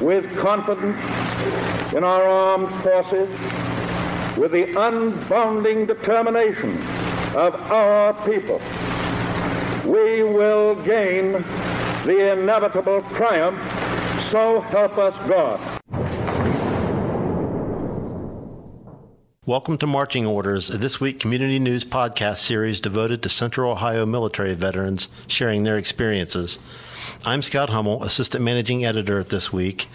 With confidence in our armed forces, with the unbounding determination of our people, we will gain the inevitable triumph. So help us God. Welcome to Marching Orders, this week community news podcast series devoted to Central Ohio military veterans sharing their experiences. I'm Scott Hummel, Assistant Managing Editor at This Week.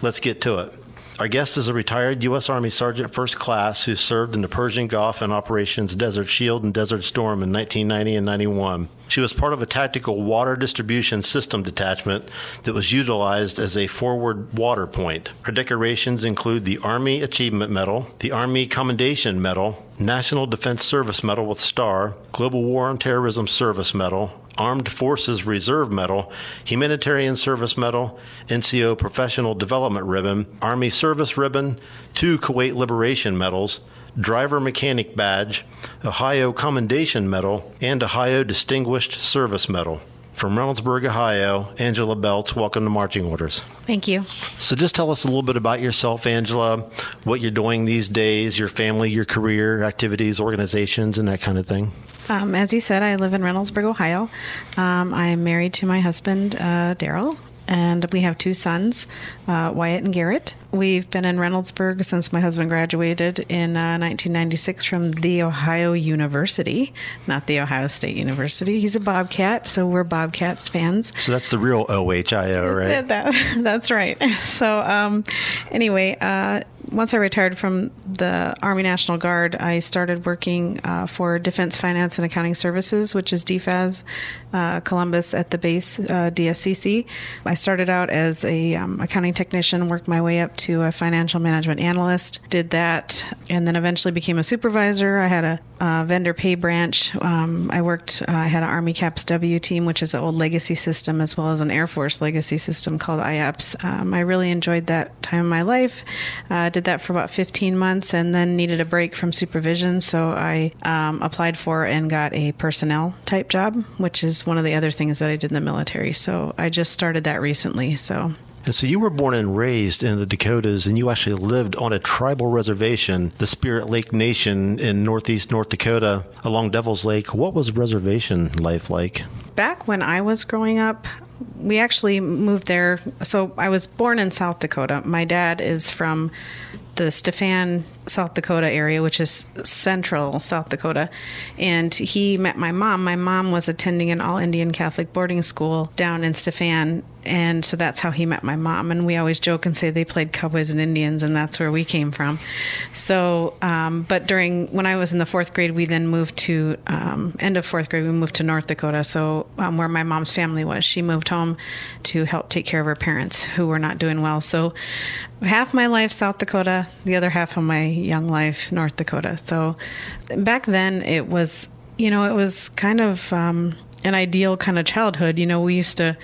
Let's get to it. Our guest is a retired U.S. Army Sergeant First Class who served in the Persian Gulf and Operations Desert Shield and Desert Storm in 1990 and 91. She was part of a tactical water distribution system detachment that was utilized as a forward water point. Her decorations include the Army Achievement Medal, the Army Commendation Medal, National Defense Service Medal with Star, Global War on Terrorism Service Medal, Armed Forces Reserve Medal, Humanitarian Service Medal, NCO Professional Development Ribbon, Army Service Ribbon, two Kuwait Liberation Medals, Driver Mechanic Badge, Ohio Commendation Medal, and Ohio Distinguished Service Medal. From Reynoldsburg, Ohio, Angela Beltz, welcome to Marching Orders. Thank you. So, just tell us a little bit about yourself, Angela, what you're doing these days, your family, your career, activities, organizations, and that kind of thing. Um, as you said, I live in Reynoldsburg, Ohio. Um, I am married to my husband, uh, Daryl, and we have two sons, uh, Wyatt and Garrett. We've been in Reynoldsburg since my husband graduated in uh, 1996 from The Ohio University, not The Ohio State University. He's a Bobcat, so we're Bobcats fans. So that's the real OHIO, right? That, that's right. So, um, anyway, uh, once I retired from the Army National Guard, I started working uh, for Defense Finance and Accounting Services, which is DFAS uh, Columbus at the base uh, DSCC. I started out as a um, accounting technician, worked my way up to a financial management analyst, did that, and then eventually became a supervisor. I had a, a vendor pay branch. Um, I worked. Uh, I had an Army Caps W team, which is an old legacy system, as well as an Air Force legacy system called IAPS. Um, I really enjoyed that time of my life. Uh, did that for about 15 months, and then needed a break from supervision, so I um, applied for and got a personnel type job, which is one of the other things that I did in the military. So I just started that recently. So and so you were born and raised in the Dakotas, and you actually lived on a tribal reservation, the Spirit Lake Nation in northeast North Dakota along Devil's Lake. What was reservation life like? Back when I was growing up, we actually moved there. So I was born in South Dakota. My dad is from the Stephan, South Dakota area, which is central South Dakota. And he met my mom. My mom was attending an all Indian Catholic boarding school down in Stephan. And so that's how he met my mom. And we always joke and say they played Cowboys and Indians, and that's where we came from. So, um, but during when I was in the fourth grade, we then moved to, um, end of fourth grade, we moved to North Dakota. So, um, where my mom's family was, she moved home to help take care of her parents who were not doing well. So, half my life South Dakota, the other half of my young life North Dakota. So back then it was, you know, it was kind of um, an ideal kind of childhood. You know, we used to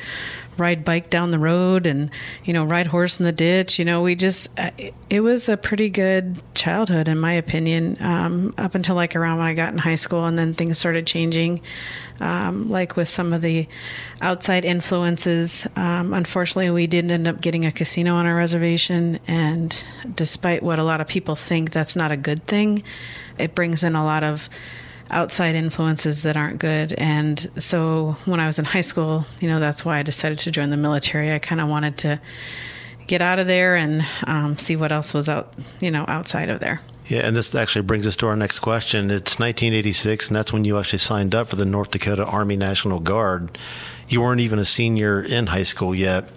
ride bike down the road and you know ride horse in the ditch you know we just uh, it was a pretty good childhood in my opinion um, up until like around when i got in high school and then things started changing um, like with some of the outside influences. Um, unfortunately we didn't end up getting a casino on our reservation and despite what a lot of people think that's not a good thing. It brings in a lot of outside influences that aren't good. And so when I was in high school, you know, that's why I decided to join the military. I kind of wanted to get out of there and um, see what else was out, you know, outside of there. Yeah, and this actually brings us to our next question. It's 1986, and that's when you actually signed up for the North Dakota Army National Guard. You weren't even a senior in high school yet.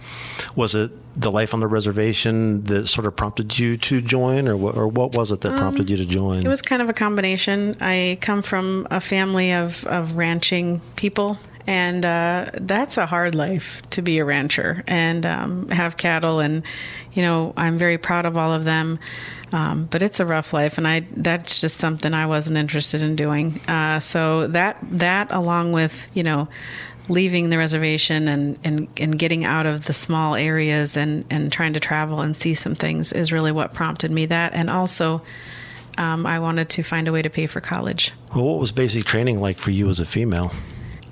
Was it the life on the reservation that sort of prompted you to join, or what, or what was it that prompted you to join? Um, It was kind of a combination. I come from a family of, of ranching people, and uh, that's a hard life to be a rancher and um, have cattle. And you know, I'm very proud of all of them, um, but it's a rough life, and I that's just something I wasn't interested in doing. Uh, so that that along with you know leaving the reservation and, and, and getting out of the small areas and, and trying to travel and see some things is really what prompted me that. And also, um, I wanted to find a way to pay for college. well, what was basic training like for you as a female?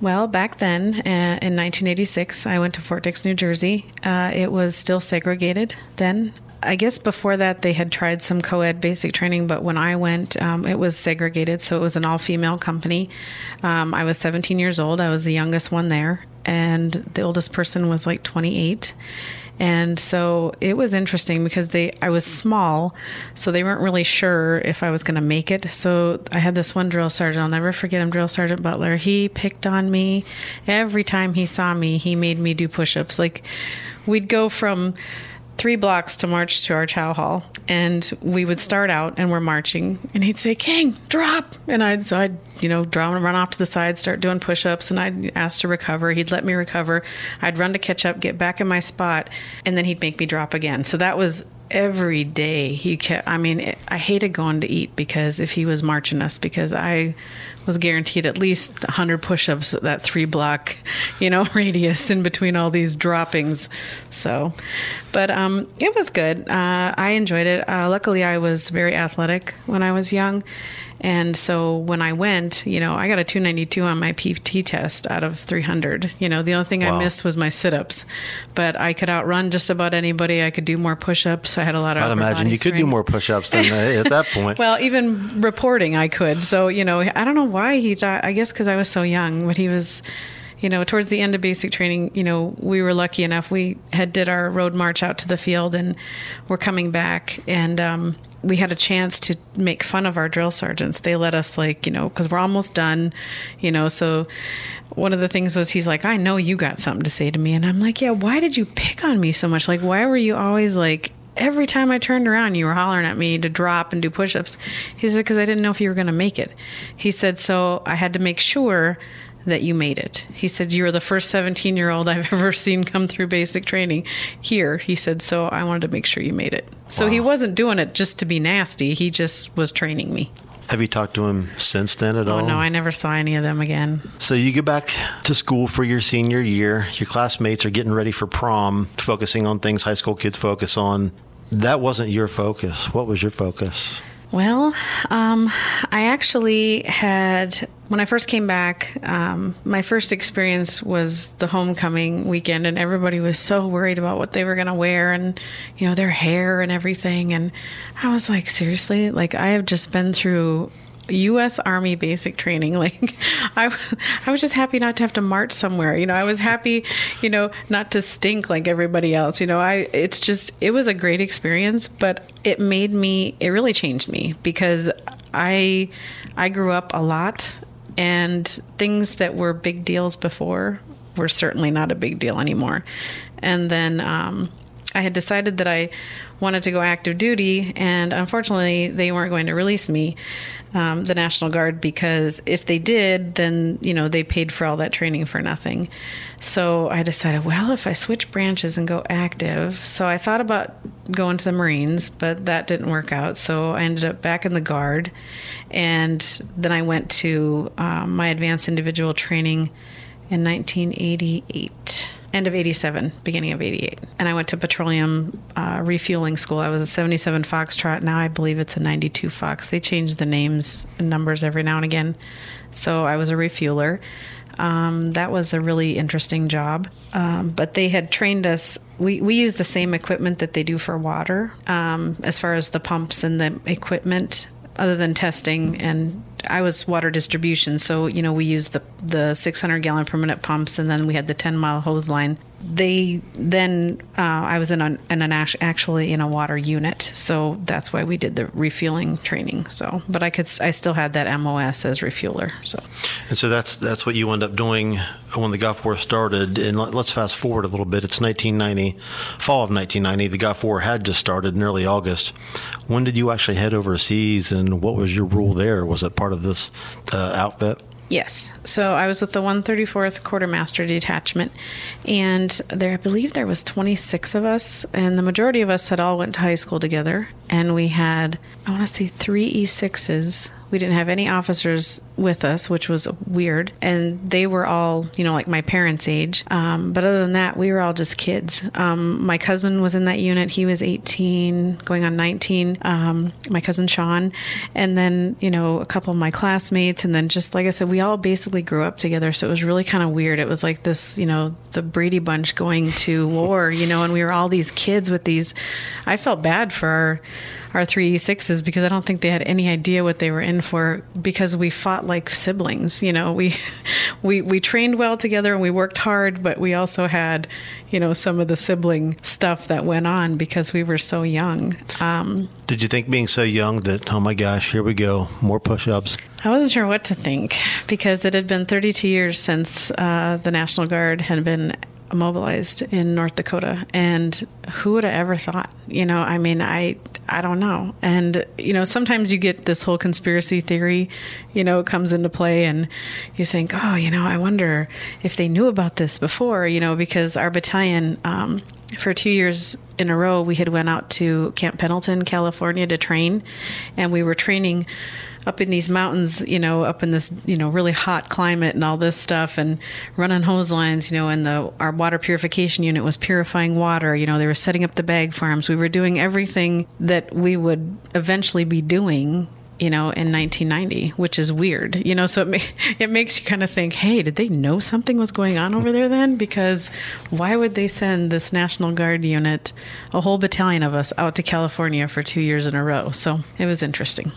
Well, back then, uh, in 1986, I went to Fort Dix, New Jersey. Uh, it was still segregated then. I guess before that, they had tried some co ed basic training, but when I went, um, it was segregated. So it was an all female company. Um, I was 17 years old. I was the youngest one there, and the oldest person was like 28. And so it was interesting because they I was small, so they weren't really sure if I was going to make it. So I had this one drill sergeant, I'll never forget him, Drill Sergeant Butler. He picked on me every time he saw me. He made me do push-ups. Like we'd go from three blocks to march to our chow hall and we would start out and we're marching. And he'd say king drop! And i'd so i'd you know draw and run off to the side start doing push-ups and i'd ask to recover. He'd let me recover. I'd run to catch up get back in my spot and then he'd make me drop again. So that was every day he kept i mean it, i hated going to eat because if he was marching us because i was guaranteed at least 100 push-ups that three block you know radius in between all these droppings. So but um, it was good. Uh, i enjoyed it. Uh, luckily i was very athletic when i was young and so when I went, you know, I got a 292 on my PT test out of 300. You know, the only thing Wow. I missed was my sit ups, but I could outrun just about anybody. I could do more push ups. I had a lot of I'd imagine you could do more push-ups than uh, at that point. Well, even reporting, I could. So, you know, I don't know why he thought, I guess because I was so young, but he was, you know, towards the end of basic training, you know, we were lucky enough. We had did our road march out to the field and we're coming back and, um, we had a chance to make fun of our drill sergeants. They let us like, you know, because we're almost done, you know. So one of the things was he's like, I know you got something to say to me, and I'm like, yeah. Why did you pick on me so much? Like, why were you always like every time I turned around, you were hollering at me to drop and do push ups. He said, because I didn't know if you were going to make it. He said, so I had to make sure that you made it. He said, you were the first 17 year old I've ever seen come through basic training here. He said, so I wanted to make sure you made it. So he wasn't doing it just to be nasty, he just was training me. Have you talked to him since then at Oh, all? no, I never saw any of them again. So you get back to school for your senior year. Your classmates are getting ready for prom, focusing on things high school kids focus on. That wasn't your focus. What was your focus? Well, um, I actually had, when I first came back, um, my first experience was the homecoming weekend, and everybody was so worried about what they were going to wear and, you know, their hair and everything. And I was like, seriously? Like, I have just been through U.S. Army basic training. Like, I, I was just happy not to have to march somewhere. You know, I was happy, you know, not to stink like everybody else. You know, I, it's just, it was a great experience, but it made me, it really changed me because I, I grew up a lot and things that were big deals before were certainly not a big deal anymore. And then, um, I had decided that I wanted to go active duty, and unfortunately, they weren't going to release me, um, the National Guard, because if they did, then you know they paid for all that training for nothing. So I decided, well, if I switch branches and go active, so I thought about going to the Marines, but that didn't work out. So I ended up back in the Guard, and then I went to um, my advanced individual training in 1988 end of 87 beginning of 88 and i went to petroleum uh, refueling school. I was a 77 foxtrot. Now i believe it's a 92 fox. They change the names and numbers every now and again. So i was a refueler. Um, that was a really interesting job. Um, but they had trained us we, we use the same equipment that they do for water um, as far as the pumps and the equipment other than testing and I was water distribution so you know we used the the 600 gallon per minute pumps and then we had the 10 mile hose line they then uh, I was in, an, in an actually in a water unit, so that's why we did the refueling training. So, but I could I still had that MOS as refueler. So, And so that's that's what you end up doing when the Gulf War started. And let- let's fast forward a little bit. It's 1990, fall of 1990. The Gulf War had just started in early August. When did you actually head overseas, and what was your role there? Was it part of this uh, outfit? Yes. So I was with the 134th Quartermaster Detachment, and there I believe there was 26 of us, and the majority of us had all went to high school together, and we had I want to say three E6s. We didn't have any officers with us, which was weird, and they were all you know like my parents' age. Um, but other than that, we were all just kids. Um, my cousin was in that unit; he was 18, going on 19. Um, my cousin Sean, and then you know a couple of my classmates, and then just like I said, we all basically grew up together. So it was really kind of weird. It was like this, you know, the Brady Bunch going to war, you know, and we were all these kids with these. I felt bad for our our 3E6s because I don't think they had any idea what they were in for because we fought like siblings. You know, we we we trained well together and we worked hard, but we also had you know some of the sibling stuff that went on because we were so young. Um, Did you think being so young that oh my gosh, here we go, more push-ups? I wasn't sure what to think because it had been 32 years since uh, the National Guard had been mobilized in North Dakota, and who would have ever thought? You know, I mean, I I don't know. And you know, sometimes you get this whole conspiracy theory, you know, comes into play, and you think, oh, you know, I wonder if they knew about this before, you know, because our battalion. Um, for two years in a row, we had went out to Camp Pendleton, California, to train, and we were training up in these mountains, you know, up in this, you know, really hot climate and all this stuff and running hose lines, you know, and the our water purification unit was purifying water, you know, they were setting up the bag farms. We were doing everything that we would eventually be doing you know, in 1990, which is weird, you know. So it ma- it makes you kind of think, hey, did they know something was going on over there then? Because why would they send this National Guard unit, a whole battalion of us, out to California for two years in a row? So it was interesting.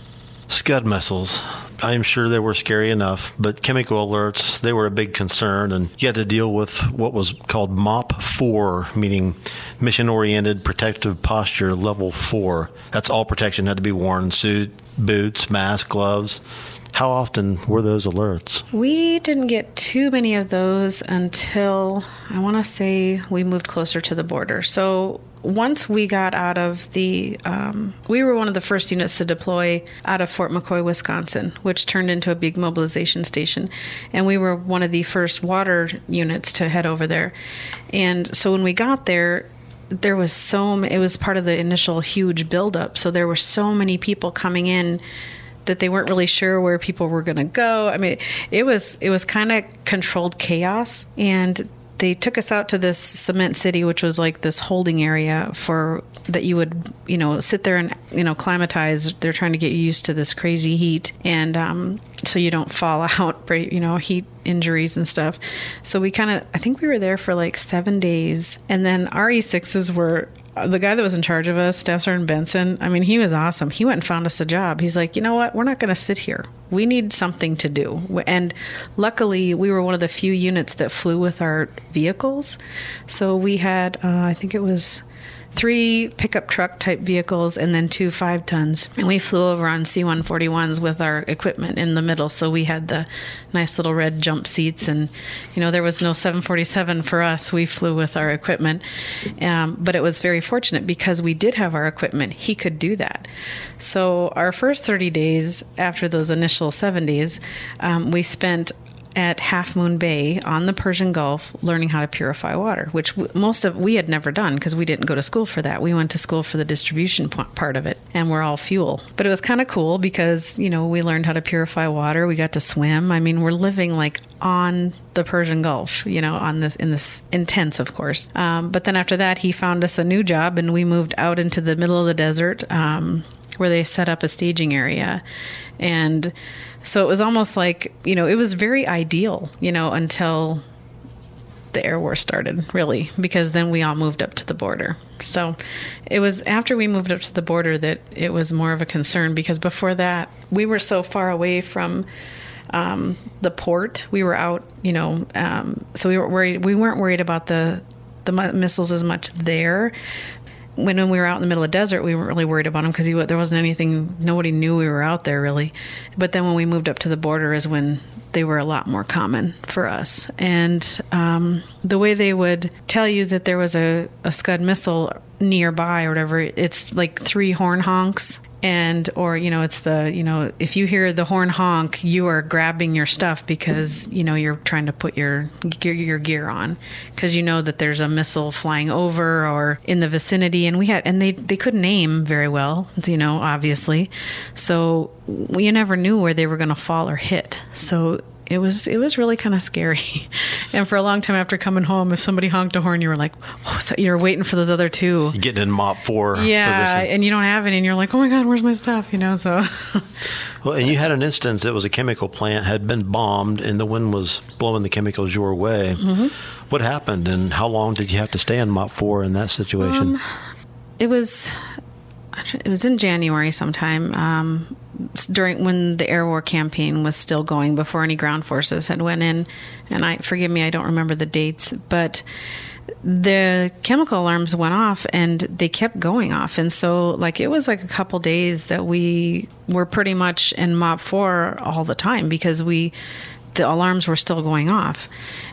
Scud missiles. I'm sure they were scary enough, but chemical alerts, they were a big concern, and you had to deal with what was called MOPP 4, meaning Mission Oriented Protective Posture Level 4. That's all protection had to be worn suit, boots, mask, gloves. How often were those alerts? We didn't get too many of those until I want to say we moved closer to the border. So once we got out of the, um, we were one of the first units to deploy out of Fort McCoy, Wisconsin, which turned into a big mobilization station. And we were one of the first water units to head over there. And so when we got there, there was so it was part of the initial huge buildup. So there were so many people coming in that they weren't really sure where people were going to go. I mean, it was it was kind of controlled chaos, and they took us out to this cement city, which was like this holding area for that you would you know sit there and you know climatize. They're trying to get you used to this crazy heat, and um, so you don't fall out, you know, heat injuries and stuff. So we kind of I think we were there for like seven days, and then our E6s were the guy that was in charge of us, Staff Sergeant Benson, I mean, he was awesome. He went and found us a job. He's like, you know what? We're not going to sit here. We need something to do. And luckily, we were one of the few units that flew with our vehicles. So we had, uh, I think it was three pickup truck type vehicles and then two five tons. And we flew over on C 141s with our equipment in the middle. So we had the nice little red jump seats. And, you know, there was no 747 for us. We flew with our equipment. Um, but it was very fortunate because we did have our equipment. He could do that. So our first 30 days after those initial seven days, um, we spent at Half Moon Bay on the Persian Gulf learning how to purify water, which most of we had never done because we didn't go to school for that. We went to school for the distribution part of it, and we're all fuel. But it was kind of cool because you know we learned how to purify water. We got to swim. I mean, we're living like on the Persian Gulf, you know, on this in this intense, of course. Um, but then after that, he found us a new job, and we moved out into the middle of the desert. Um, where they set up a staging area. And so it was almost like, you know, it was very ideal, you know, until the air war started, really, because then we all moved up to the border. So it was after we moved up to the border that it was more of a concern because before that, we were so far away from. Um, the port we were out you know um, so we were worried we weren't worried about the the missiles as much there. When, when we were out in the middle of the desert, we weren't really worried about them because there wasn't anything. Nobody knew we were out there really. But then when we moved up to the border, is when they were a lot more common for us. And um, the way they would tell you that there was a, a Scud missile nearby or whatever, it's like three horn honks and or you know it's the you know if you hear the horn honk you are grabbing your stuff because you know you're trying to put your gear, your gear on. Because you know that there's a missile flying over or in the vicinity and we had and they they couldn't aim very well you know obviously. So you never knew where they were going to fall or hit. So it was it was really kind of scary. and for a long time after coming home, if somebody honked a horn, you were like, "What was that?" You're waiting for those other two. You're getting in MOPP four. Yeah, position. and you don't have any, and you're like, "Oh my god, where's my stuff?" You know, so. well, and you had an instance. It was a chemical plant had been bombed, and the wind was blowing the chemicals your way. Mm-hmm. What happened, and how long did you have to stay in MOPP four in that situation? Um, it was it was in January sometime. Um, during when the air war campaign was still going before any ground forces had went in. And i forgive me i don't remember the dates but the chemical alarms went off and they kept going off. And so like it was like a couple days that we were pretty much in MOPP 4 all the time because we the alarms were still going off.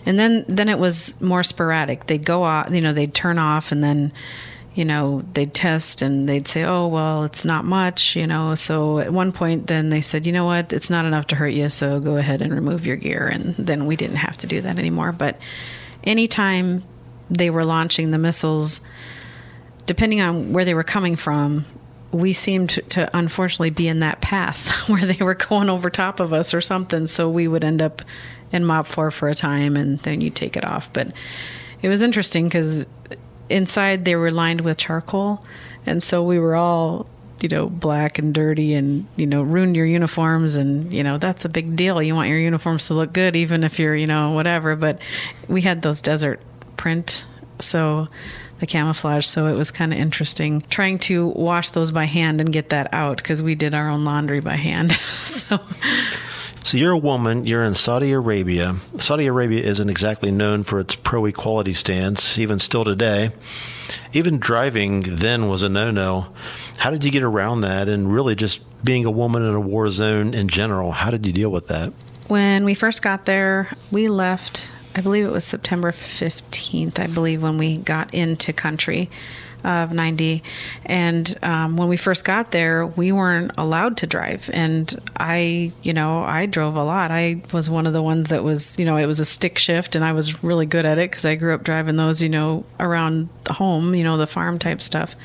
And then then it was more sporadic. They'd go off you know they'd turn off and then you know, they'd test and they'd say, oh, well, it's not much, you know. So at one point, then they said, you know what, it's not enough to hurt you, so go ahead and remove your gear. And then we didn't have to do that anymore. But anytime they were launching the missiles, depending on where they were coming from, we seemed to unfortunately be in that path where they were going over top of us or something. So we would end up in MOPP 4 for a time and then you take it off. But it was interesting because inside they were lined with charcoal, and so we were all you know black and dirty and you know ruined your uniforms and you know that's a big deal. You want your uniforms to look good even if you're you know whatever. But we had those desert print so the camouflage so it was kind of interesting trying to wash those by hand and get that out because we did our own laundry by hand. So so you're a woman, you're in Saudi Arabia. Saudi Arabia isn't exactly known for its pro equality stance, even still today. Even driving then was a no no. How did you get around that? And really, just being a woman in a war zone in general, how did you deal with that? When we first got there, we left, I believe it was September 15th, I believe, when we got into country of 90. And um, when we first got there, we weren't allowed to drive. And I, you know, I drove a lot. I was one of the ones that was, you know, it was a stick shift and I was really good at it because I grew up driving those, you know, around home, you know, the farm type stuff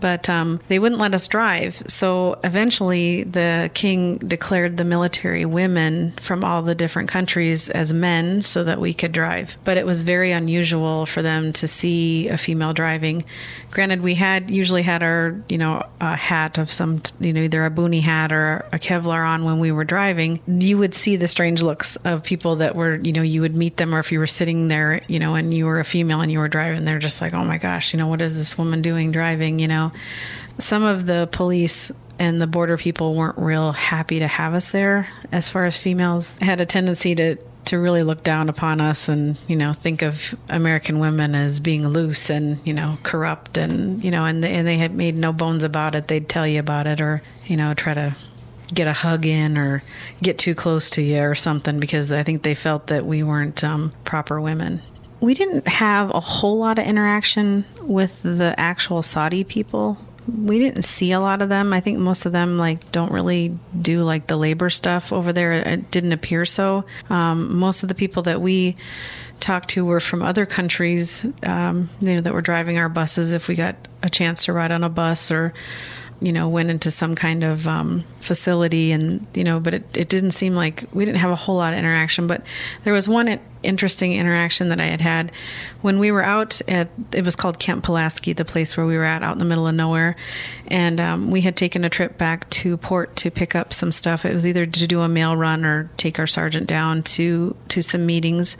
but um, they wouldn't let us drive. So eventually, the king declared the military women from all the different countries as men so that we could drive. But it was very unusual for them to see a female driving. Granted, we had usually had our, you know, a hat of some, you know, either a boonie hat or a Kevlar on when we were driving. You would see the strange looks of people that were, you know, you would meet them, or if you were sitting there, you know, and you were a female and you were driving, they're just like, oh my gosh, you know, what is this woman doing driving, you know? Some of the police and the border people weren't real happy to have us there as far as females. Had a tendency to to really look down upon us and you know think of American women as being loose and you know corrupt and you know and they, and they had made no bones about it. They'd tell you about it or you know try to get a hug in or get too close to you or something because I think they felt that we weren't um, proper women we didn't have a whole lot of interaction with the actual Saudi people. We didn't see a lot of them. I think most of them like don't really do like the labor stuff over there. It didn't appear so. Um, most of the people that we talked to were from other countries, um, you know, that were driving our buses. If we got a chance to ride on a bus or you know, went into some kind of um, facility and, you know, but it, it didn't seem like we didn't have a whole lot of interaction. But there was one interesting interaction that I had had. When we were out at it was called Camp Pulaski, the place where we were at out in the middle of nowhere, and um, we had taken a trip back to port to pick up some stuff. It was either to do a mail run or take our sergeant down to to some meetings,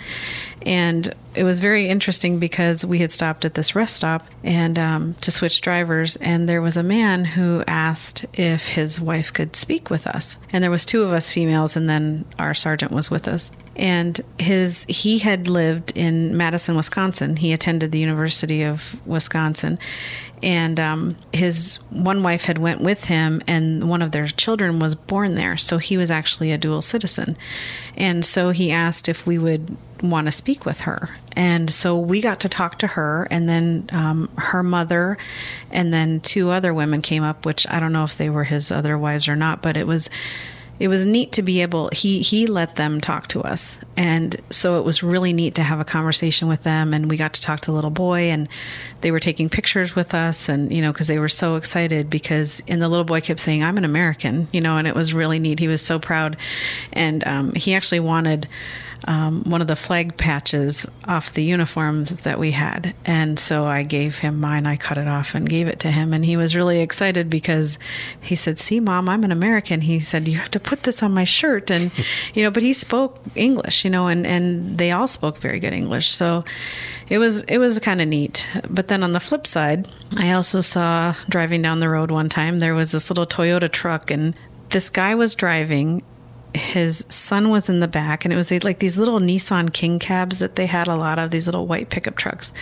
and it was very interesting because we had stopped at this rest stop and um, to switch drivers, and there was a man who asked if his wife could speak with us, and there was two of us females, and then our sergeant was with us and his he had lived in Madison, Wisconsin. He attended the University of Wisconsin, and um, his one wife had went with him, and one of their children was born there. So he was actually a dual citizen, and so he asked if we would want to speak with her. And so we got to talk to her, and then um, her mother, and then two other women came up, which I don't know if they were his other wives or not, but it was it was neat to be able he he let them talk to us. And so it was really neat to have a conversation with them. And we got to talk to the little boy and they were taking pictures with us and you know because they were so excited because and the little boy kept saying i'm an american you know and it was really neat. He was so proud. And um, he actually wanted um, one of the flag patches off the uniforms that we had. And so I gave him mine. I cut it off and gave it to him. And he was really excited because he said, See, mom, I'm an American. He said, You have to put this on my shirt. And, you know, but he spoke English, you know, and, and they all spoke very good English. So it was, it was kind of neat. But then on the flip side, I also saw driving down the road one time, there was this little Toyota truck and this guy was driving his son was in the back, and it was like these little Nissan King cabs that they had a lot of, these little white pickup trucks.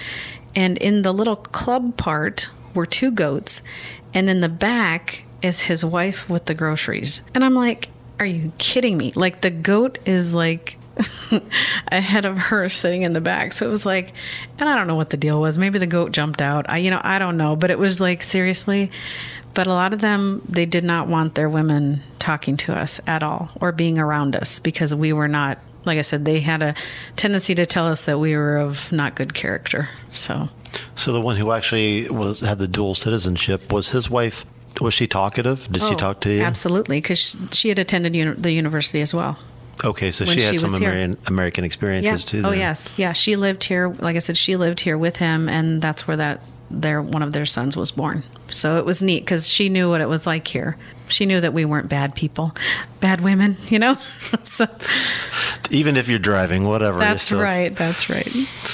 And in the little club part were two goats, and in the back is his wife with the groceries. And I'm like, are you kidding me? Like the goat is like ahead of her sitting in the back. So it was like, and I don't know what the deal was. Maybe the goat jumped out. I, you know, I don't know. But it was like, seriously, but a lot of them they did not want their women talking to us at all or being around us because we were not like I said they had a tendency to tell us that we were of not good character. So So the one who actually was had the dual citizenship was his wife was she talkative? Did oh, she talk to you? Absolutely, because she had attended uni- the university as well. Okay, so she had she some American, American experiences yeah. too. Oh then. yes, yeah. She lived here. Like I said, she lived here with him, and that's where that their one of their sons was born. So it was neat because she knew what it was like here. She knew that we weren't bad people, bad women, you know. so even if you're driving, whatever. That's still... right. That's right.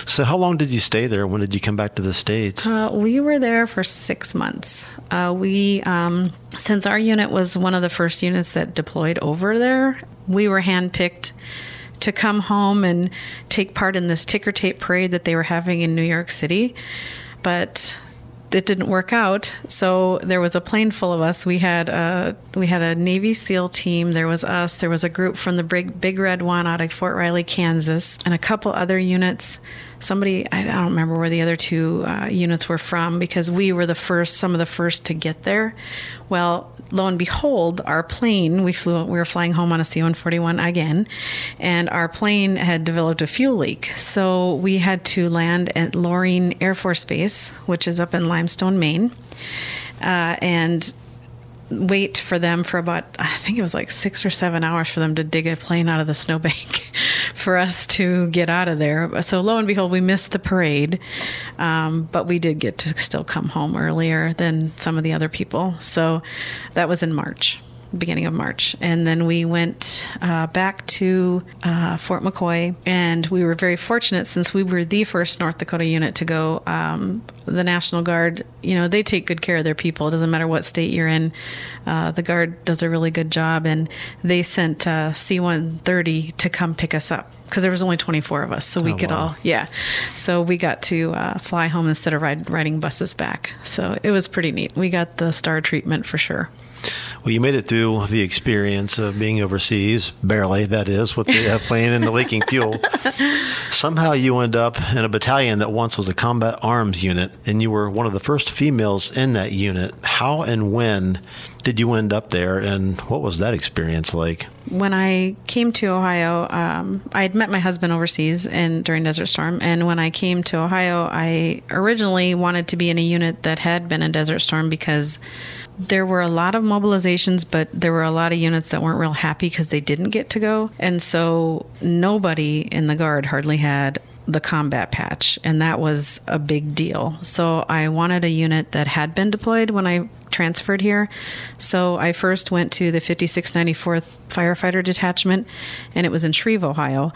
So how long did you stay there? When did you come back to the states? Uh, we were there for six months. Uh, we um, since our unit was one of the first units that deployed over there, we were handpicked to come home and take part in this ticker tape parade that they were having in New York City but it didn't work out. So there was a plane full of us. We had a we had a Navy SEAL team. There was us. There was a group from the Big, Big Red One out of Fort Riley, Kansas, and a couple other units. Somebody I don't remember where the other two uh, units were from because we were the first, some of the first to get there. Well, lo and behold, our plane, we flew, we were flying home on a C 141 again, and our plane had developed a fuel leak. So we had to land at Loring Air Force Base, which is up in Limestone, Maine. Uh, and wait for them for about I think it was like six or seven hours for them to dig a plane out of the snowbank for us to get out of there. So lo and behold, we missed the parade, um, but we did get to still come home earlier than some of the other people. So that was in March beginning of March. And then we went uh, back to uh, Fort McCoy, and we were very fortunate since we were the first North Dakota unit to go. Um, the National Guard, you know, they take good care of their people. It doesn't matter what state you're in. Uh, the Guard does a really good job, and they sent uh, C 130 to come pick us up because there was only 24 of us, so we oh, could wow. all, yeah. So we got to uh, fly home instead of ride, riding buses back. So it was pretty neat. We got the star treatment for sure. Well, you made it through the experience of being overseas, barely, that is, with the plane and the leaking fuel. Somehow you end up in a battalion that once was a combat arms unit, and you were one of the first females in that unit. How and when did you end up there, and what was that experience like? When I came to Ohio, um, I had met my husband overseas and during Desert Storm. And when I came to Ohio, I originally wanted to be in a unit that had been in Desert Storm because there were a lot of mobilizations, but there were a lot of units that weren't real happy because they didn't get to go. And so nobody in the Guard hardly had the combat patch, and that was a big deal. So I wanted a unit that had been deployed when I transferred here. So I first went to the 5694th Firefighter Detachment, and it was in Shreve, Ohio.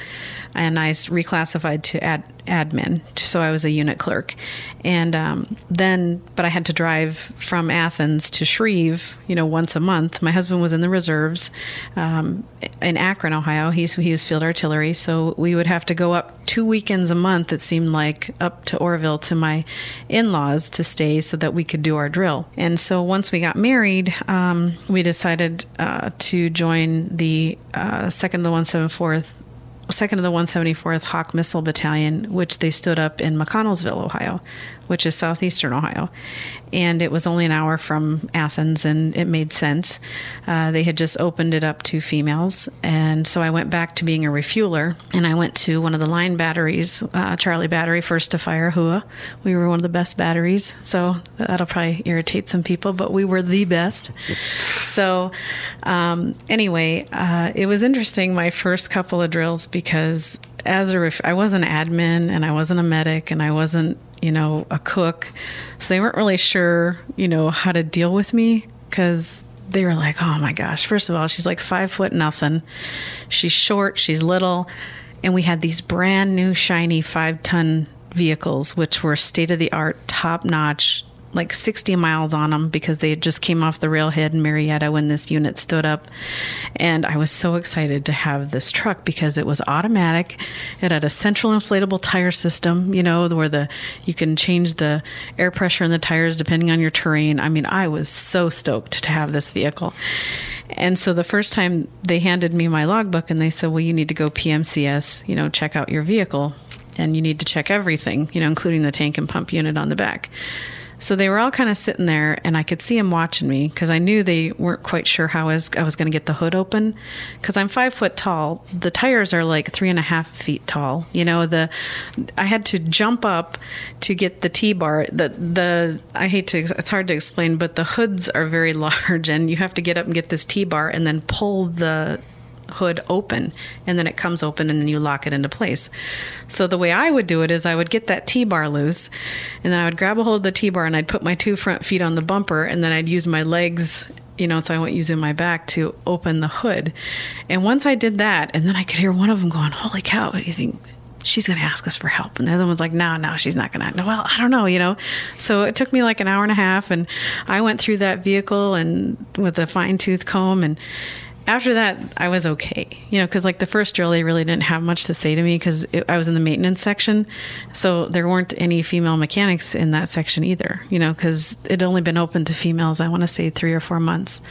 And I reclassified to ad, admin, so I was a unit clerk. And um, then, but I had to drive from Athens to Shreve, you know, once a month. My husband was in the reserves um, in Akron, Ohio. He's, he was field artillery, so we would have to go up two weekends a month, it seemed like, up to Orrville to my in laws to stay so that we could do our drill. And so once we got married, um, we decided uh, to join the uh, second of the 174th second of the 174th Hawk Missile Battalion, which they stood up in McConnelsville, Ohio, which is southeastern Ohio. And it was only an hour from Athens, and it made sense. Uh, they had just opened it up to females. And so I went back to being a refueler, and I went to one of the line batteries, uh, Charlie Battery, first to fire HUA. We were one of the best batteries, so that'll probably irritate some people, but we were the best. so, um, anyway, uh, it was interesting my first couple of drills because as a ref- I wasn't admin and I wasn't a medic and I wasn't you know, a cook. So they weren't really sure, you know, how to deal with me because they were like, oh my gosh, first of all, she's like five foot nothing. She's short, she's little. And we had these brand new, shiny five ton vehicles, which were state of the art, top notch, like 60 miles on them because they just came off the railhead in Marietta when this unit stood up. And I was so excited to have this truck because it was automatic. It had a central inflatable tire system, you know, where the you can change the air pressure in the tires depending on your terrain. I mean, I was so stoked to have this vehicle. And so the first time they handed me my logbook and they said, "Well, you need to go PMCS, you know, check out your vehicle." And you need to check everything, you know, including the tank and pump unit on the back. So they were all kind of sitting there, and I could see them watching me because I knew they weren't quite sure how I was, was going to get the hood open. Because I'm five foot tall, the tires are like three and a half feet tall. You know, the I had to jump up to get the T bar. The the I hate to, it's hard to explain, but the hoods are very large, and you have to get up and get this T bar, and then pull the hood open and then it comes open and then you lock it into place. So the way I would do it is I would get that T bar loose and then I would grab a hold of the T bar and I'd put my two front feet on the bumper and then I'd use my legs you know, so I went using my back to open the hood. And once I did that, and then I could hear one of them going, Holy cow, what do you think? She's going to ask us for help. And the other one's like, No, no, she's not going to. No, well, I don't know, you know. So it took me like an hour and a half, and I went through that vehicle and with a fine tooth comb and after that, I was okay. You know, because like the first drill, they really didn't have much to say to me because I was in the maintenance section. So there weren't any female mechanics in that section either, you know, because it had only been open to females, I want to say three or four months.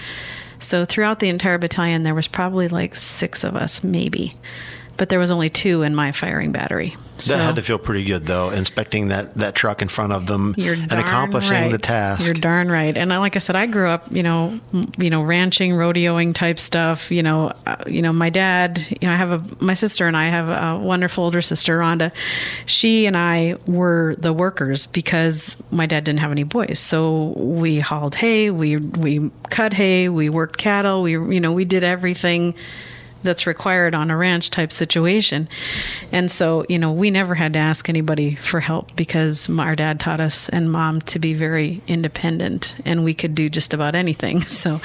So throughout the entire battalion, there was probably like six of us, maybe but there was only two in my firing battery. So that had to feel pretty good, though, inspecting that, that truck in front of them and accomplishing right. the task. You're darn right. And like I said, I grew up, you know, you know, ranching, rodeoing type stuff. You know, uh, you know, my dad. You know, I have a my sister and I have a wonderful older sister, Rhonda. She and I were the workers because my dad didn't have any boys, so we hauled hay, we we cut hay, we worked cattle, we you know, we did everything that's required on a ranch type situation. And so, you know, we never had to ask anybody for help because our dad taught us and mom to be very independent and we could do just about anything. So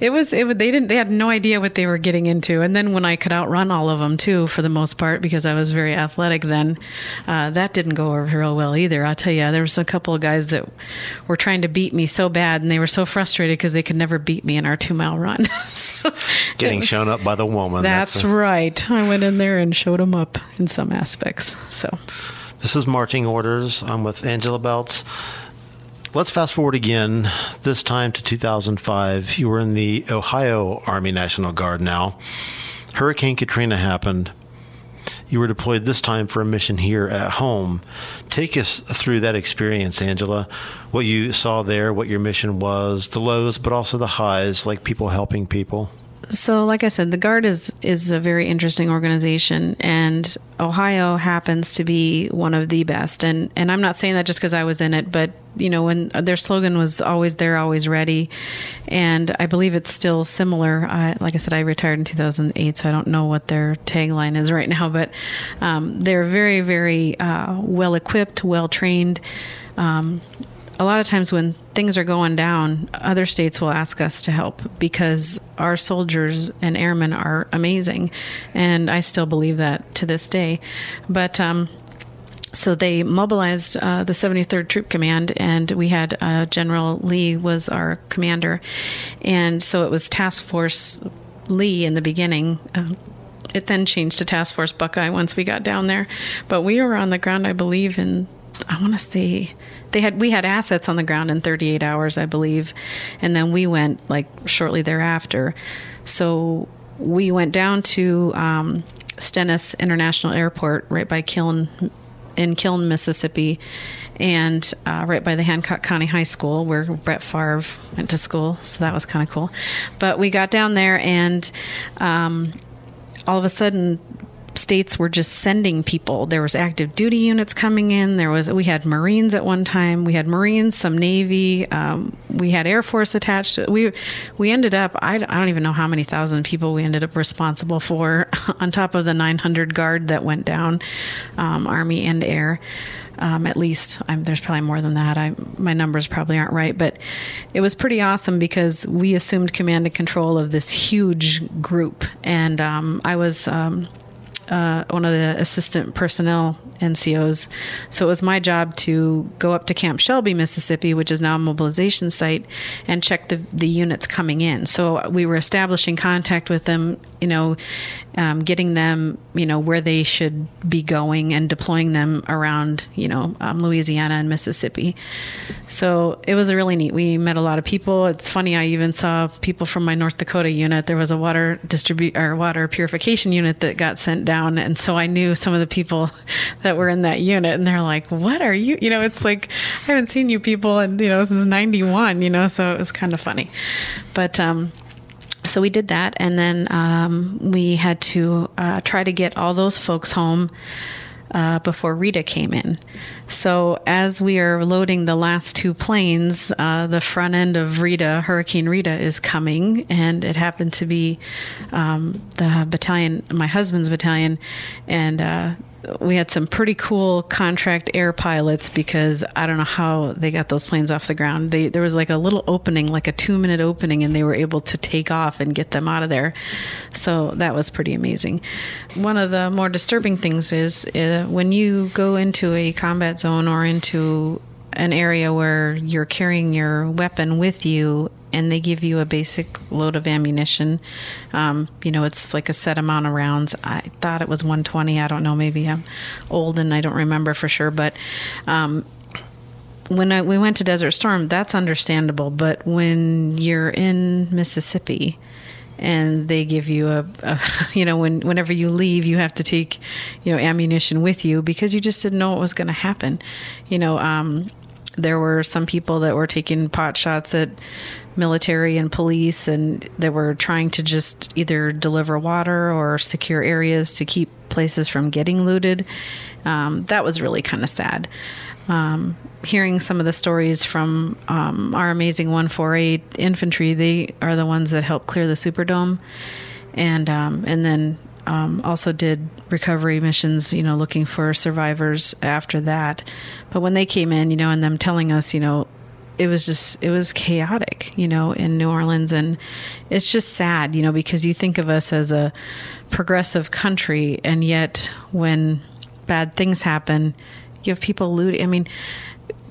it was, it they didn't, they had no idea what they were getting into. And then when I could outrun all of them too, for the most part, because I was very athletic then, uh, that didn't go over real well either. I'll tell you, there was a couple of guys that were trying to beat me so bad and they were so frustrated because they could never beat me in our two mile run. Getting shown up by the woman. That's, That's a, right. I went in there and showed them up in some aspects. So, this is marching orders. I'm with Angela Beltz. Let's fast forward again, this time to 2005. You were in the Ohio Army National Guard now. Hurricane Katrina happened. You were deployed this time for a mission here at home. Take us through that experience, Angela. What you saw there, what your mission was, the lows, but also the highs, like people helping people. So, like I said, the Guard is is a very interesting organization, and Ohio happens to be one of the best. And and I'm not saying that just because I was in it, but you know, when their slogan was "Always there, always ready," and I believe it's still similar. I, like I said, I retired in 2008, so I don't know what their tagline is right now, but um, they're very, very uh, well equipped, well trained. Um, a lot of times when things are going down, other states will ask us to help because our soldiers and airmen are amazing. And I still believe that to this day. But, um, so they mobilized uh, the 73rd Troop Command, and we had uh, General Lee was our commander, and so it was Task Force Lee in the beginning. Uh, it then changed to Task Force Buckeye once we got down there, but we were on the ground, I believe, in I want to say they had we had assets on the ground in 38 hours, I believe, and then we went like shortly thereafter. So we went down to um, Stennis International Airport, right by Kiln, in Kiln, Mississippi, and uh, right by the Hancock County High School where Brett Favre went to school. So that was kind of cool. But we got down there, and um, all of a sudden, states were just sending people. There was active duty units coming in. There was we had Marines at one time. We had Marines, some Navy. Um, we had Air Force attached. We we ended up. I, I don't even know how many thousand people we ended up responsible for, on top of the 900 guard that went down, um, Army and Air. Um, at least I'm, there's probably more than that. I, my numbers probably aren't right, but it was pretty awesome because we assumed command and control of this huge group, and um, I was um, uh, one of the assistant personnel NCOs. So it was my job to go up to Camp Shelby, Mississippi, which is now a mobilization site, and check the, the units coming in. So we were establishing contact with them, you know, um, getting them, you know, where they should be going and deploying them around, you know, um, Louisiana and Mississippi. So it was really neat. We met a lot of people. It's funny. I even saw people from my North Dakota unit. There was a water distribute or water purification unit that got sent down, and so I knew some of the people that were in that unit, and they're like, "What are you?" You know, it's like I haven't seen you people, and you know, since '91. You know, so it was kind of funny, but. um so we did that, and then um, we had to uh, try to get all those folks home uh, before Rita came in. So as we are loading the last two planes, uh, the front end of Rita, Hurricane Rita, is coming, and it happened to be um, the battalion, my husband's battalion, and uh, we had some pretty cool contract air pilots because I don't know how they got those planes off the ground. They, there was like a little opening, like a two minute opening, and they were able to take off and get them out of there. So that was pretty amazing. One of the more disturbing things is uh, when you go into a combat zone or into an area where you're carrying your weapon with you and they give you a basic load of ammunition. Um, you know, it's like a set amount of rounds. I thought it was 120. I don't know. Maybe I'm old and I don't remember for sure. But um, when I, we went to Desert Storm, that's understandable. But when you're in Mississippi, and they give you a, a, you know when whenever you leave you have to take you know ammunition with you because you just didn't know what was going to happen you know um, there were some people that were taking pot shots at military and police and they were trying to just either deliver water or secure areas to keep places from getting looted. Um, that was really kind of sad. Um, hearing some of the stories from um, our amazing 148 infantry they are the ones that helped clear the superdome. And um, and then um, also did recovery missions, you know, looking for survivors after that. But when they came in, you know, and them telling us, you know, it was just it was chaotic, you know, in New Orleans, and it's just sad, you know, because you think of us as a progressive country, and yet when bad things happen, you have people looting. I mean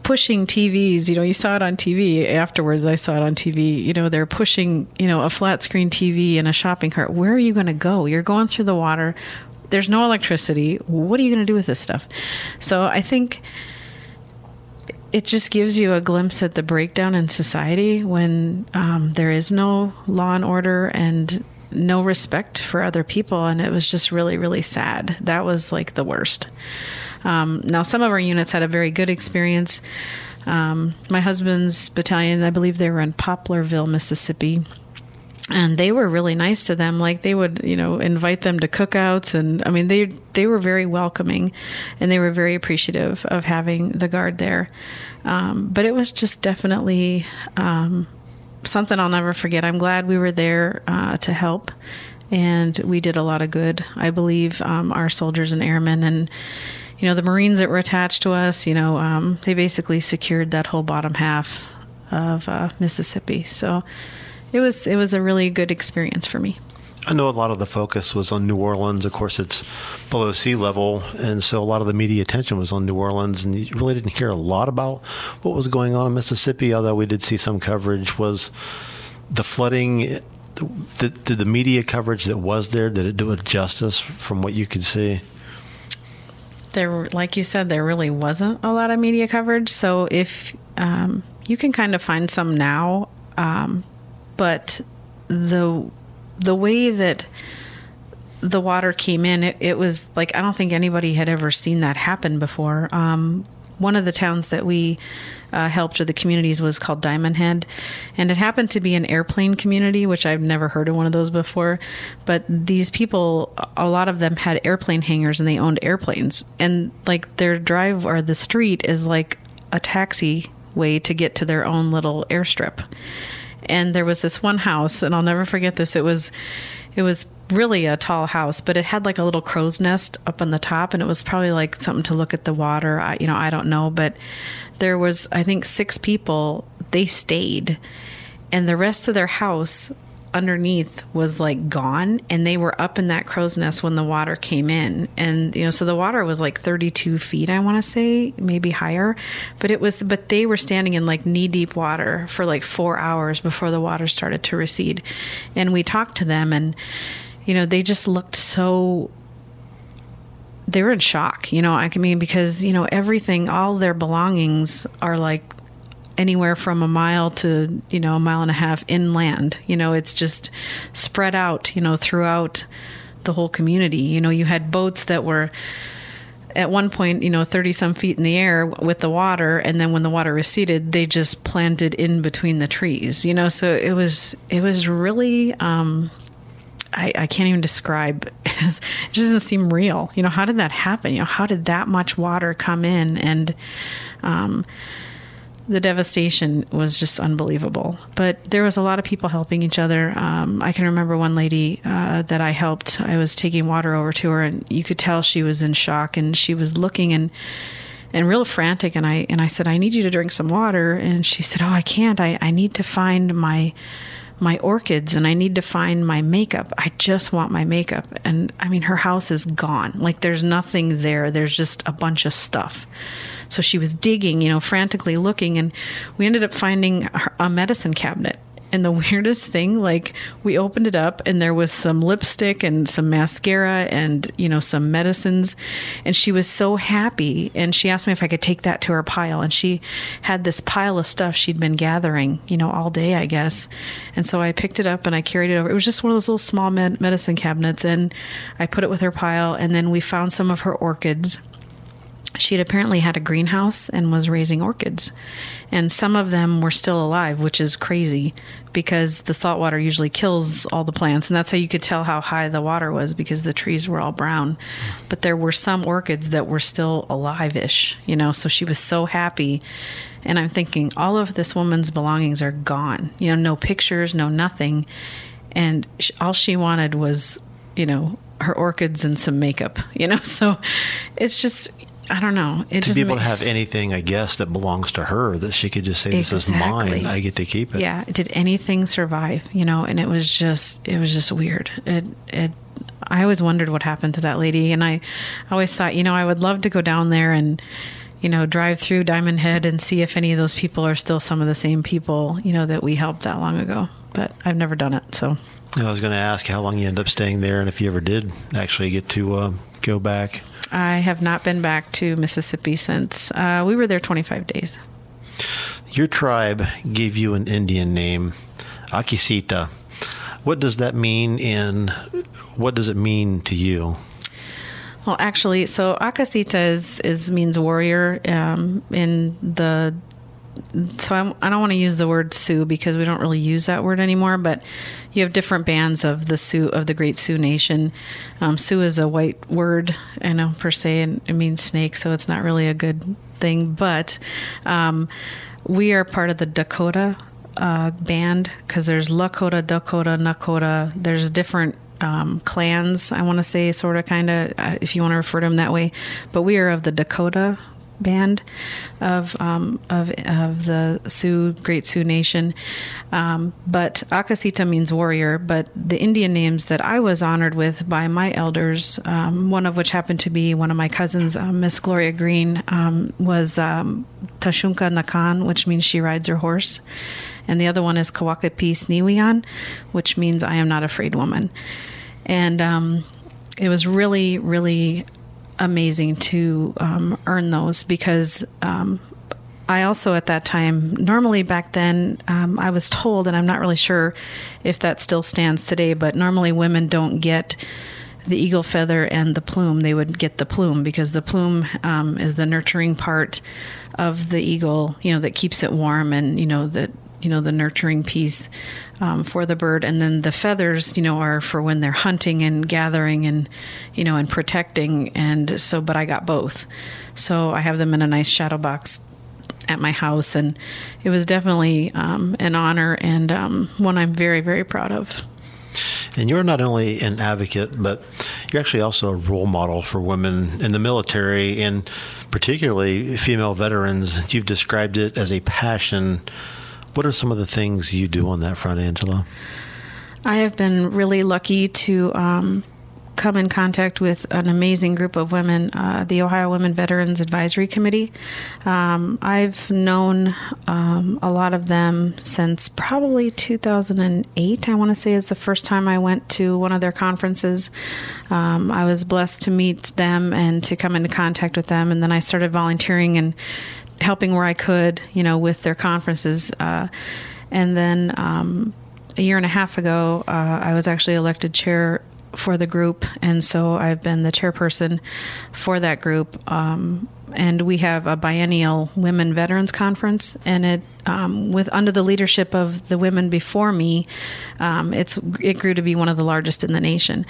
pushing TVs. You know, you saw it on TV afterwards. I saw it on TV. You know, they're pushing, you know, a flat screen TV in a shopping cart. Where are you going to go? You're going through the water. There's no electricity. What are you going to do with this stuff? So I think it just gives you a glimpse at the breakdown in society when um, there is no law and order and no respect for other people. And it was just really, really sad. That was like the worst. Um, now, some of our units had a very good experience. Um, my husband's battalion, I believe they were in Poplarville, Mississippi. And they were really nice to them. Like they would, you know, invite them to cookouts, and I mean, they they were very welcoming, and they were very appreciative of having the guard there. Um, but it was just definitely um, something I'll never forget. I'm glad we were there uh, to help, and we did a lot of good. I believe um, our soldiers and airmen and you know, the Marines that were attached to us, you know, um, they basically secured that whole bottom half of uh, Mississippi. So it was it was a really good experience for me. I know a lot of the focus was on New Orleans. Of course, it's below sea level, and so a lot of the media attention was on New Orleans, and you really didn't hear a lot about what was going on in Mississippi. Although we did see some coverage, was the flooding. Did, did the media coverage that was there did it do it justice from what you could see? There, like you said, there really wasn't a lot of media coverage. So if um, you can kind of find some now, um, but the the way that the water came in, it, it, was like I don't think anybody had ever seen that happen before. Um, one of the towns that we uh, helped or the communities was called Diamond Head, and it happened to be an airplane community, which I've never heard of one of those before. But these people, a lot of them had airplane hangars and they owned airplanes, and like their drive or the street is like a taxi way to get to their own little airstrip and there was this one house, and I'll never forget this. It was, it was really a tall house, but it had like a little crow's nest up on the top, and it was probably like something to look at the water. I, you know, I don't know, but there was, I think, six people. They stayed, and the rest of their house underneath was like gone and they were up in that crow's nest when the water came in and you know so the water was like 32 feet i want to say maybe higher but it was but they were standing in like knee deep water for like four hours before the water started to recede and we talked to them and you know they just looked so they were in shock you know i mean because you know everything all their belongings are like anywhere from a mile to you know a mile and a half inland you know it's just spread out you know throughout the whole community you know you had boats that were at one point, you know, 30 some feet in the air with the water. And then when the water receded, they just planted in between the trees, you know, so it was, it was really, um, I, I can't even describe. it just doesn't seem real. You know, how did that happen? You know, how did that much water come in? And, um, the devastation was just unbelievable. But there was a lot of people helping each other. Um, I can remember one lady uh, that I helped. I was taking water over to her, and you could tell she was in shock, and she was looking and and real frantic. And I and I said, "I need you to drink some water." And she said, "Oh, I can't. I, I need to find my." My orchids and I need to find my makeup. I just want my makeup. And I mean, her house is gone. Like there's nothing there. There's just a bunch of stuff. So she was digging, you know, frantically looking, and we ended up finding a medicine cabinet. And the weirdest thing, like we opened it up and there was some lipstick and some mascara and, you know, some medicines. And she was so happy. And she asked me if I could take that to her pile. And she had this pile of stuff she'd been gathering, you know, all day, I guess. And so I picked it up and I carried it over. It was just one of those little small med- medicine cabinets. And I put it with her pile. And then we found some of her orchids she had apparently had a greenhouse and was raising orchids. And some of them were still alive, which is crazy because the salt water usually kills all the plants. And that's how you could tell how high the water was because the trees were all brown. But there were some orchids that were still alive ish, you know. So she was so happy. And I'm thinking, all of this woman's belongings are gone. You know, no pictures, no nothing. And all she wanted was, you know, her orchids and some makeup, you know? So it's just, I don't know. It to be able to have anything, I guess, that belongs to her that she could just say, "This exactly. is mine. I get to keep it." Yeah. Did anything survive? You know, and it was just, it was just weird. It, it. I always wondered what happened to that lady, and I always thought, you know, I would love to go down there and, you know, drive through Diamond Head and see if any of those people are still some of the same people, you know, that we helped that long ago. But I've never done it, so. I was going to ask how long you end up staying there, and if you ever did actually get to uh, go back. I have not been back to Mississippi since uh, we were there 25 days. Your tribe gave you an Indian name, Akisita. What does that mean, and what does it mean to you? Well, actually, so Akasita is, is means warrior um, in the so I'm, I, do not want to use the word Sioux because we don't really use that word anymore. But you have different bands of the Sioux of the Great Sioux Nation. Um, Sioux is a white word, I know per se, and it means snake, so it's not really a good thing. But um, we are part of the Dakota uh, band because there's Lakota, Dakota, Nakota. There's different um, clans, I want to say, sort of, kind of, uh, if you want to refer to them that way. But we are of the Dakota band of um, of of the Sioux Great Sioux Nation. Um, but Akasita means warrior. But the Indian names that I was honored with by my elders, um, one of which happened to be one of my cousins, uh, Miss Gloria Green, um, was um, Tashunka Nakan, which means she rides her horse. And the other one is Kawakapi Sniwian, which means I am not afraid woman. And um, it was really, really amazing to um, earn those because um, I also at that time, normally back then, um, I was told, and I'm not really sure if that still stands today, but normally women don't get the eagle feather and the plume. They would get the plume because the plume um, is the nurturing part of the eagle, you know, that keeps it warm and, you know, that you know the nurturing piece um, for the bird. And then the feathers you know are for when they're hunting and gathering and you know and protecting. And so but i got both. So i have them in a nice shadow box at my house. And it was definitely um, an honor and um, one i'm very very proud of. And you're not only an advocate, but you're actually also a role model for women in the military and particularly female veterans. You've described it as a passion what are some of the things you do on that front, Angela? I have been really lucky to um, come in contact with an amazing group of women, uh, the Ohio Women Veterans Advisory Committee. Um, I've known um, a lot of them since probably 2008, I want to say is the first time I went to one of their conferences. Um, I was blessed to meet them and to come into contact with them, and then I started volunteering and helping where I could, you know, with their conferences. Uh, and then um, a year and a half ago, uh, I was actually elected chair for the group, and so I've been the chairperson for that group. Um, and we have a biennial women veterans conference, and it um, with under the leadership of the women before me, um, it's it grew to be one of the largest in the nation.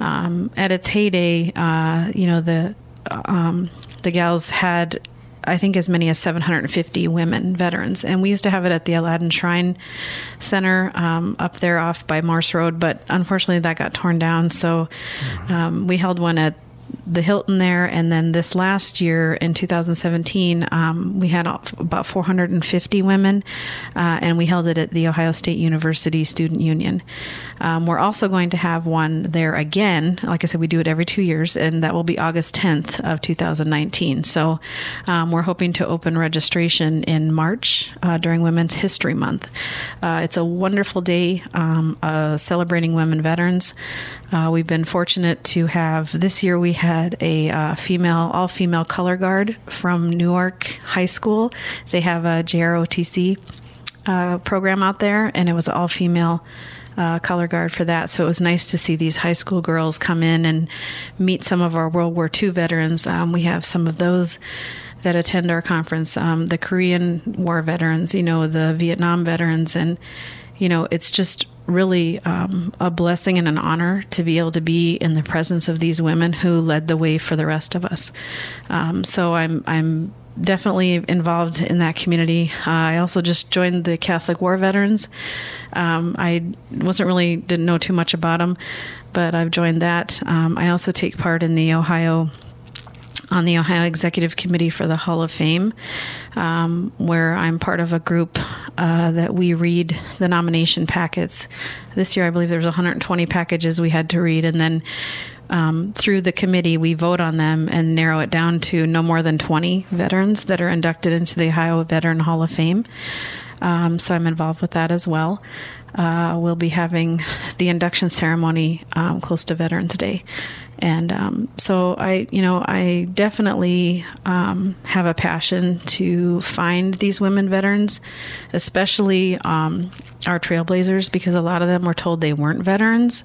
Um, at its heyday, uh, you know the um, the gals had I think as many as 750 women veterans. And we used to have it at the Aladdin Shrine Center um, up there off by Morse Road, but unfortunately that got torn down. So um, we held one at the Hilton there, and then this last year in 2017, um, we had about 450 women, uh, and we held it at the Ohio State University Student Union. Um, we're also going to have one there again. Like I said, we do it every two years, and that will be August 10th of 2019. So um, we're hoping to open registration in March uh, during Women's History Month. Uh, it's a wonderful day um, uh, celebrating women veterans. Uh, we've been fortunate to have this year we had a uh, female, all female color guard from Newark High School. They have a JROTC uh, program out there, and it was all female. Uh, color guard for that. So it was nice to see these high school girls come in and meet some of our World War II veterans. Um, we have some of those that attend our conference, um, the Korean War veterans, you know, the Vietnam veterans, and you know, it's just really um, a blessing and an honor to be able to be in the presence of these women who led the way for the rest of us. Um, so I'm I'm definitely involved in that community. Uh, I also just joined the Catholic War Veterans. Um, I wasn't really didn't know too much about them, but I've joined that. Um, I also take part in the Ohio on the Ohio Executive Committee for the Hall of Fame, um, where I'm part of a group uh, that we read the nomination packets. This year, I believe there was 120 packages we had to read, and then um, through the committee, we vote on them and narrow it down to no more than 20 veterans that are inducted into the Ohio Veteran Hall of Fame. Um, so I'm involved with that as well. Uh, we'll be having the induction ceremony um, close to Veterans Day. And um, so I, you know, I definitely um, have a passion to find these women veterans, especially um, our trailblazers, because a lot of them were told they weren't veterans.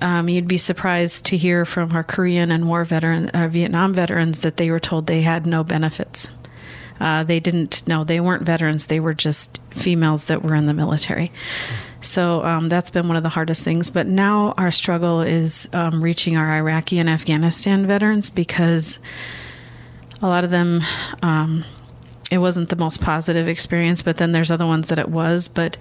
Um, you'd be surprised to hear from our Korean and war veteran, uh, Vietnam veterans that they were told they had no benefits. Uh, they didn't know they weren't veterans; they were just females that were in the military. So um, that's been one of the hardest things. But now our struggle is um, reaching our Iraqi and Afghanistan veterans because a lot of them, um, it wasn't the most positive experience, but then there's other ones that it was. But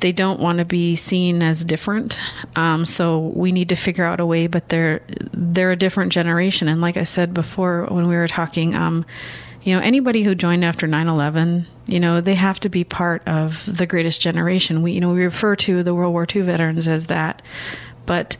they don't want to be seen as different. Um, so we need to figure out a way. But they're they're a different generation, and like I said before when we were talking, um, you know, anybody who joined after 9/11, you know, they have to be part of the greatest generation. We you know we refer to the World War II veterans as that, but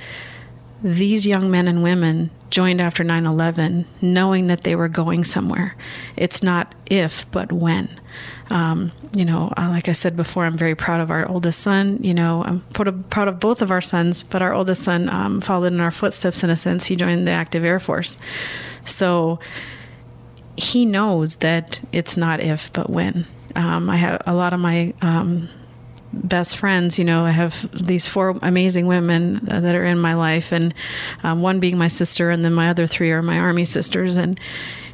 these young men and women joined after 9 11 knowing that they were going somewhere. It's not if, but when. Um, you know, uh, like I said before, I'm very proud of our oldest son. You know, I'm proud of both of our sons, but our oldest son um, followed in our footsteps in a sense. He joined the active Air Force. So he knows that it's not if, but when. Um, I have a lot of my um, best friends. You know, I have these four amazing women that are in my life, and um, one being my sister, and then my other three are my army sisters. And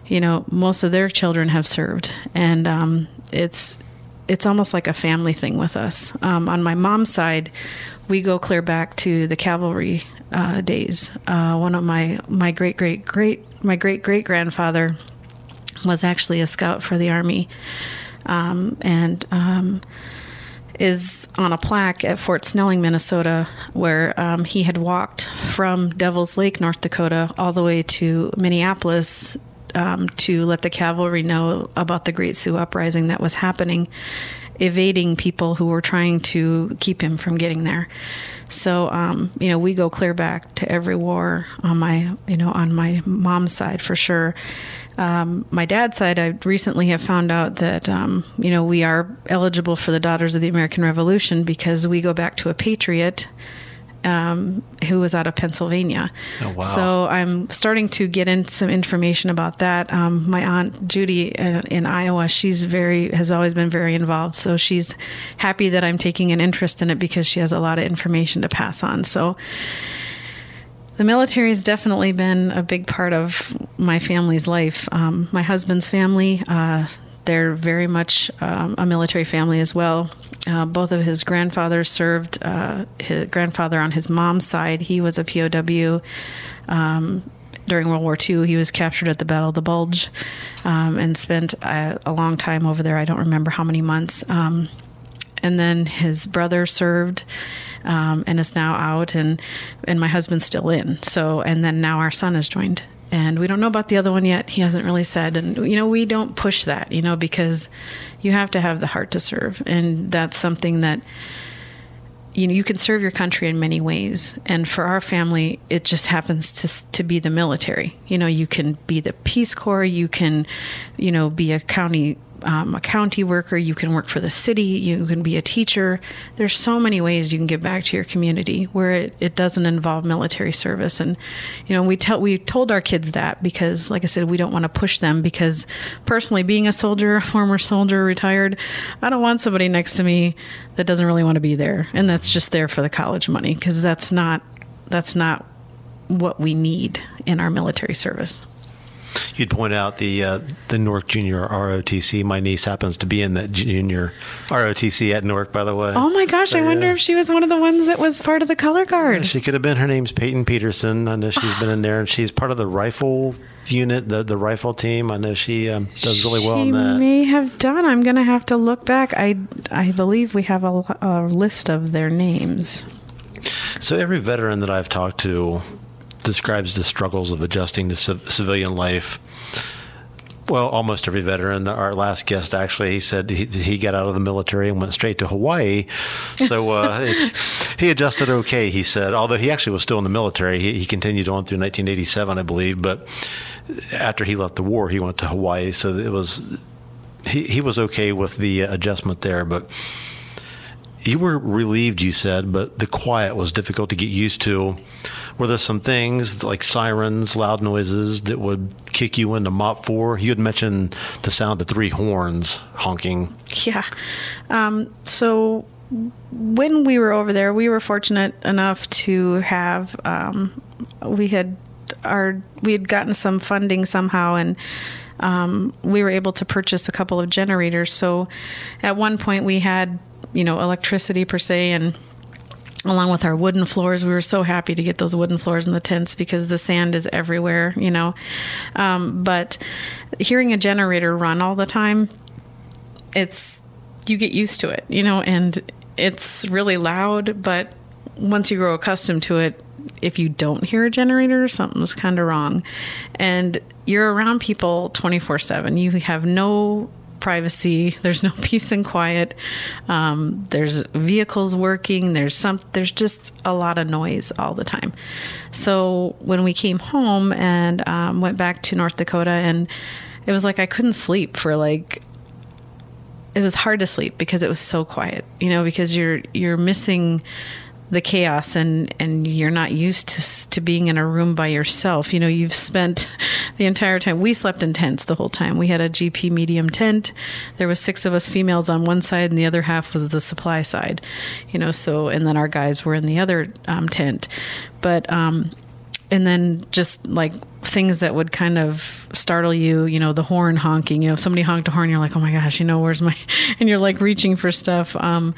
you know, most of their children have served, and um, it's it's almost like a family thing with us. Um, on my mom's side, we go clear back to the cavalry uh, days. Uh, one of my my great great great my great great grandfather was actually a scout for the army, um, and um, is on a plaque at Fort Snelling, Minnesota, where um, he had walked from Devil's Lake, North Dakota, all the way to Minneapolis um, to let the cavalry know about the Great Sioux uprising that was happening, evading people who were trying to keep him from getting there. So, um, you know, we go clear back to every war on my, you know, on my mom's side for sure. Um, my dad's side, I recently have found out that um, you know we are eligible for the Daughters of the American Revolution because we go back to a patriot um, who was out of Pennsylvania. Oh, wow. So I'm starting to get in some information about that. Um, my aunt Judy in, in, Iowa, she's very has always been very involved. So she's happy that I'm taking an interest in it because she has a lot of information to pass on. So the military has definitely been a big part of my family's life. Um, my husband's family, uh, they're very much um, a military family as well. Uh, both of his grandfathers served. Uh, his grandfather on his mom's side, he was a POW. Um, during World War II, he was captured at the Battle of the Bulge um, and spent a, a, long time over there. I don't remember how many months. Um, and then his brother served um, and is now out, and and my husband's still in. So, and then now our son has joined, and we don't know about the other one yet. He hasn't really said, and you know we don't push that, you know, because you have to have the heart to serve, and that's something that you know you can serve your country in many ways. And for our family it just happens to to be the military. You know you can be the peace corps. You can you know be a county um, a county worker, you can work for the city, you can be a teacher. There's so many ways you can give back to your community where it, it doesn't involve military service. And, you know, we tell, we told our kids that because, like I said, we don't want to push them because personally, being a soldier, a former soldier, retired, I don't want somebody next to me that doesn't really want to be there. And that's just there for the college money because that's not, that's not what we need in our military service. You'd point out the uh, the Newark Junior ROTC. My niece happens to be in that junior ROTC at Newark, by the way. Oh my gosh! I wonder if she was one of the ones that was part of the color guard. Yeah, she could have been. Her name's Peyton Peterson. I know she's been in there, and she's part of the rifle unit, the the rifle team. I know she um, does really well she in that. May have done. I'm going to have to look back. I I believe we have a, a list of their names. So every veteran that I've talked to describes the struggles of adjusting to civilian life. Well, almost every veteran. Our last guest actually, he said he, he got out of the military and went straight to Hawaii. So uh, he adjusted okay, he said. Although he actually was still in the military, he, he, continued on through 1987, I believe. But after he left the war, he went to Hawaii. So it was he he was okay with the adjustment there, but you were relieved, you said, but the quiet was difficult to get used to. Were there some things like sirens, loud noises that would kick you into MOPP 4? You had mentioned the sound of three horns honking. Yeah. Um, so when we were over there, we were fortunate enough to have, um, we had our, we had gotten some funding somehow and, um, we were able to purchase a couple of generators. So at one point we had you know electricity per se and along with our wooden floors we were so happy to get those wooden floors in the tents because the sand is everywhere you know um, but hearing a generator run all the time it's you get used to it you know and it's really loud, but once you grow accustomed to it, if you don't hear a generator, something's kind of wrong. And you're around people 24 7. You have no privacy. There's no peace and quiet. Um, there's vehicles working. There's some. There's just a lot of noise all the time. So when we came home and um, went back to North Dakota, and it was like I couldn't sleep for like. It was hard to sleep because it was so quiet. You know, because you're you're missing the chaos and and you're not used to to being in a room by yourself. You know you've spent the entire time we slept in tents the whole time. We had a gp medium tent. There was six of us females on one side and the other half was the supply side you know so and then our guys were in the other um, tent. But um and then just like things that would kind of startle you, you know, the horn honking, you know, if somebody honked a horn, you're like, oh my gosh, you know, where's my, and you're like reaching for stuff. Um,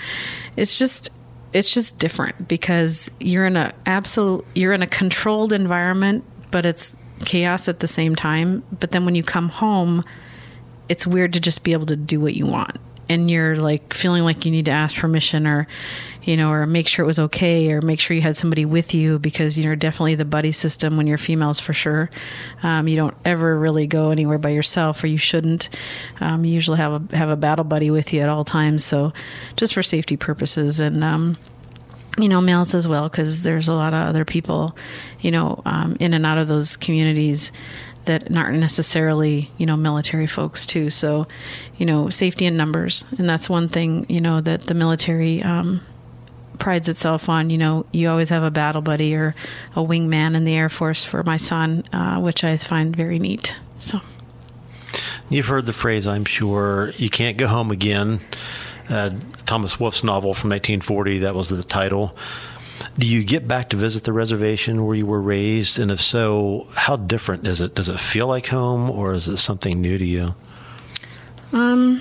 it's just, it's just different because you're in a absolute you're in a controlled environment but it's chaos at the same time. But then when you come home it's weird to just be able to do what you want and you're like feeling like you need to ask permission or you know or make sure it was okay or make sure you had somebody with you because you know definitely the buddy system when you're females for sure. Um, you don't ever really go anywhere by yourself or you shouldn't. Um, you usually have a have a battle buddy with you at all times. So just for safety purposes and um, you know males as well because there's a lot of other people you know um, in and out of those communities that aren't necessarily you know military folks too. So you know safety in numbers. And that's one thing you know that the military um, prides itself on you know you always have a battle buddy or a wingman in the air force for my son uh, which i find very neat. So. You've heard the phrase i'm sure you can't go home again. Uh, thomas wolfe's novel from 1940 that was the title do you get back to visit the reservation where you were raised? And if so, how different is it? Does it feel like home or is it something new to you? Um,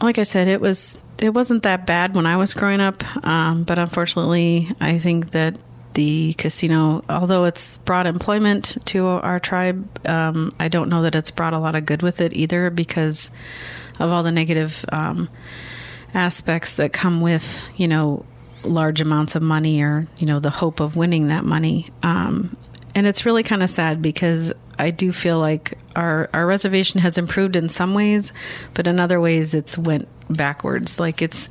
like I said, it was it wasn't that bad when I was growing up, um, but unfortunately, I think that the casino, although it's brought employment to our tribe, um, I don't know that it's brought a lot of good with it either because of all the negative um, aspects that come with, you know, large amounts of money or you know the hope of winning that money um, and it's really kind of sad because I do feel like our our reservation has improved in some ways, but in other ways it's went backwards. Like it's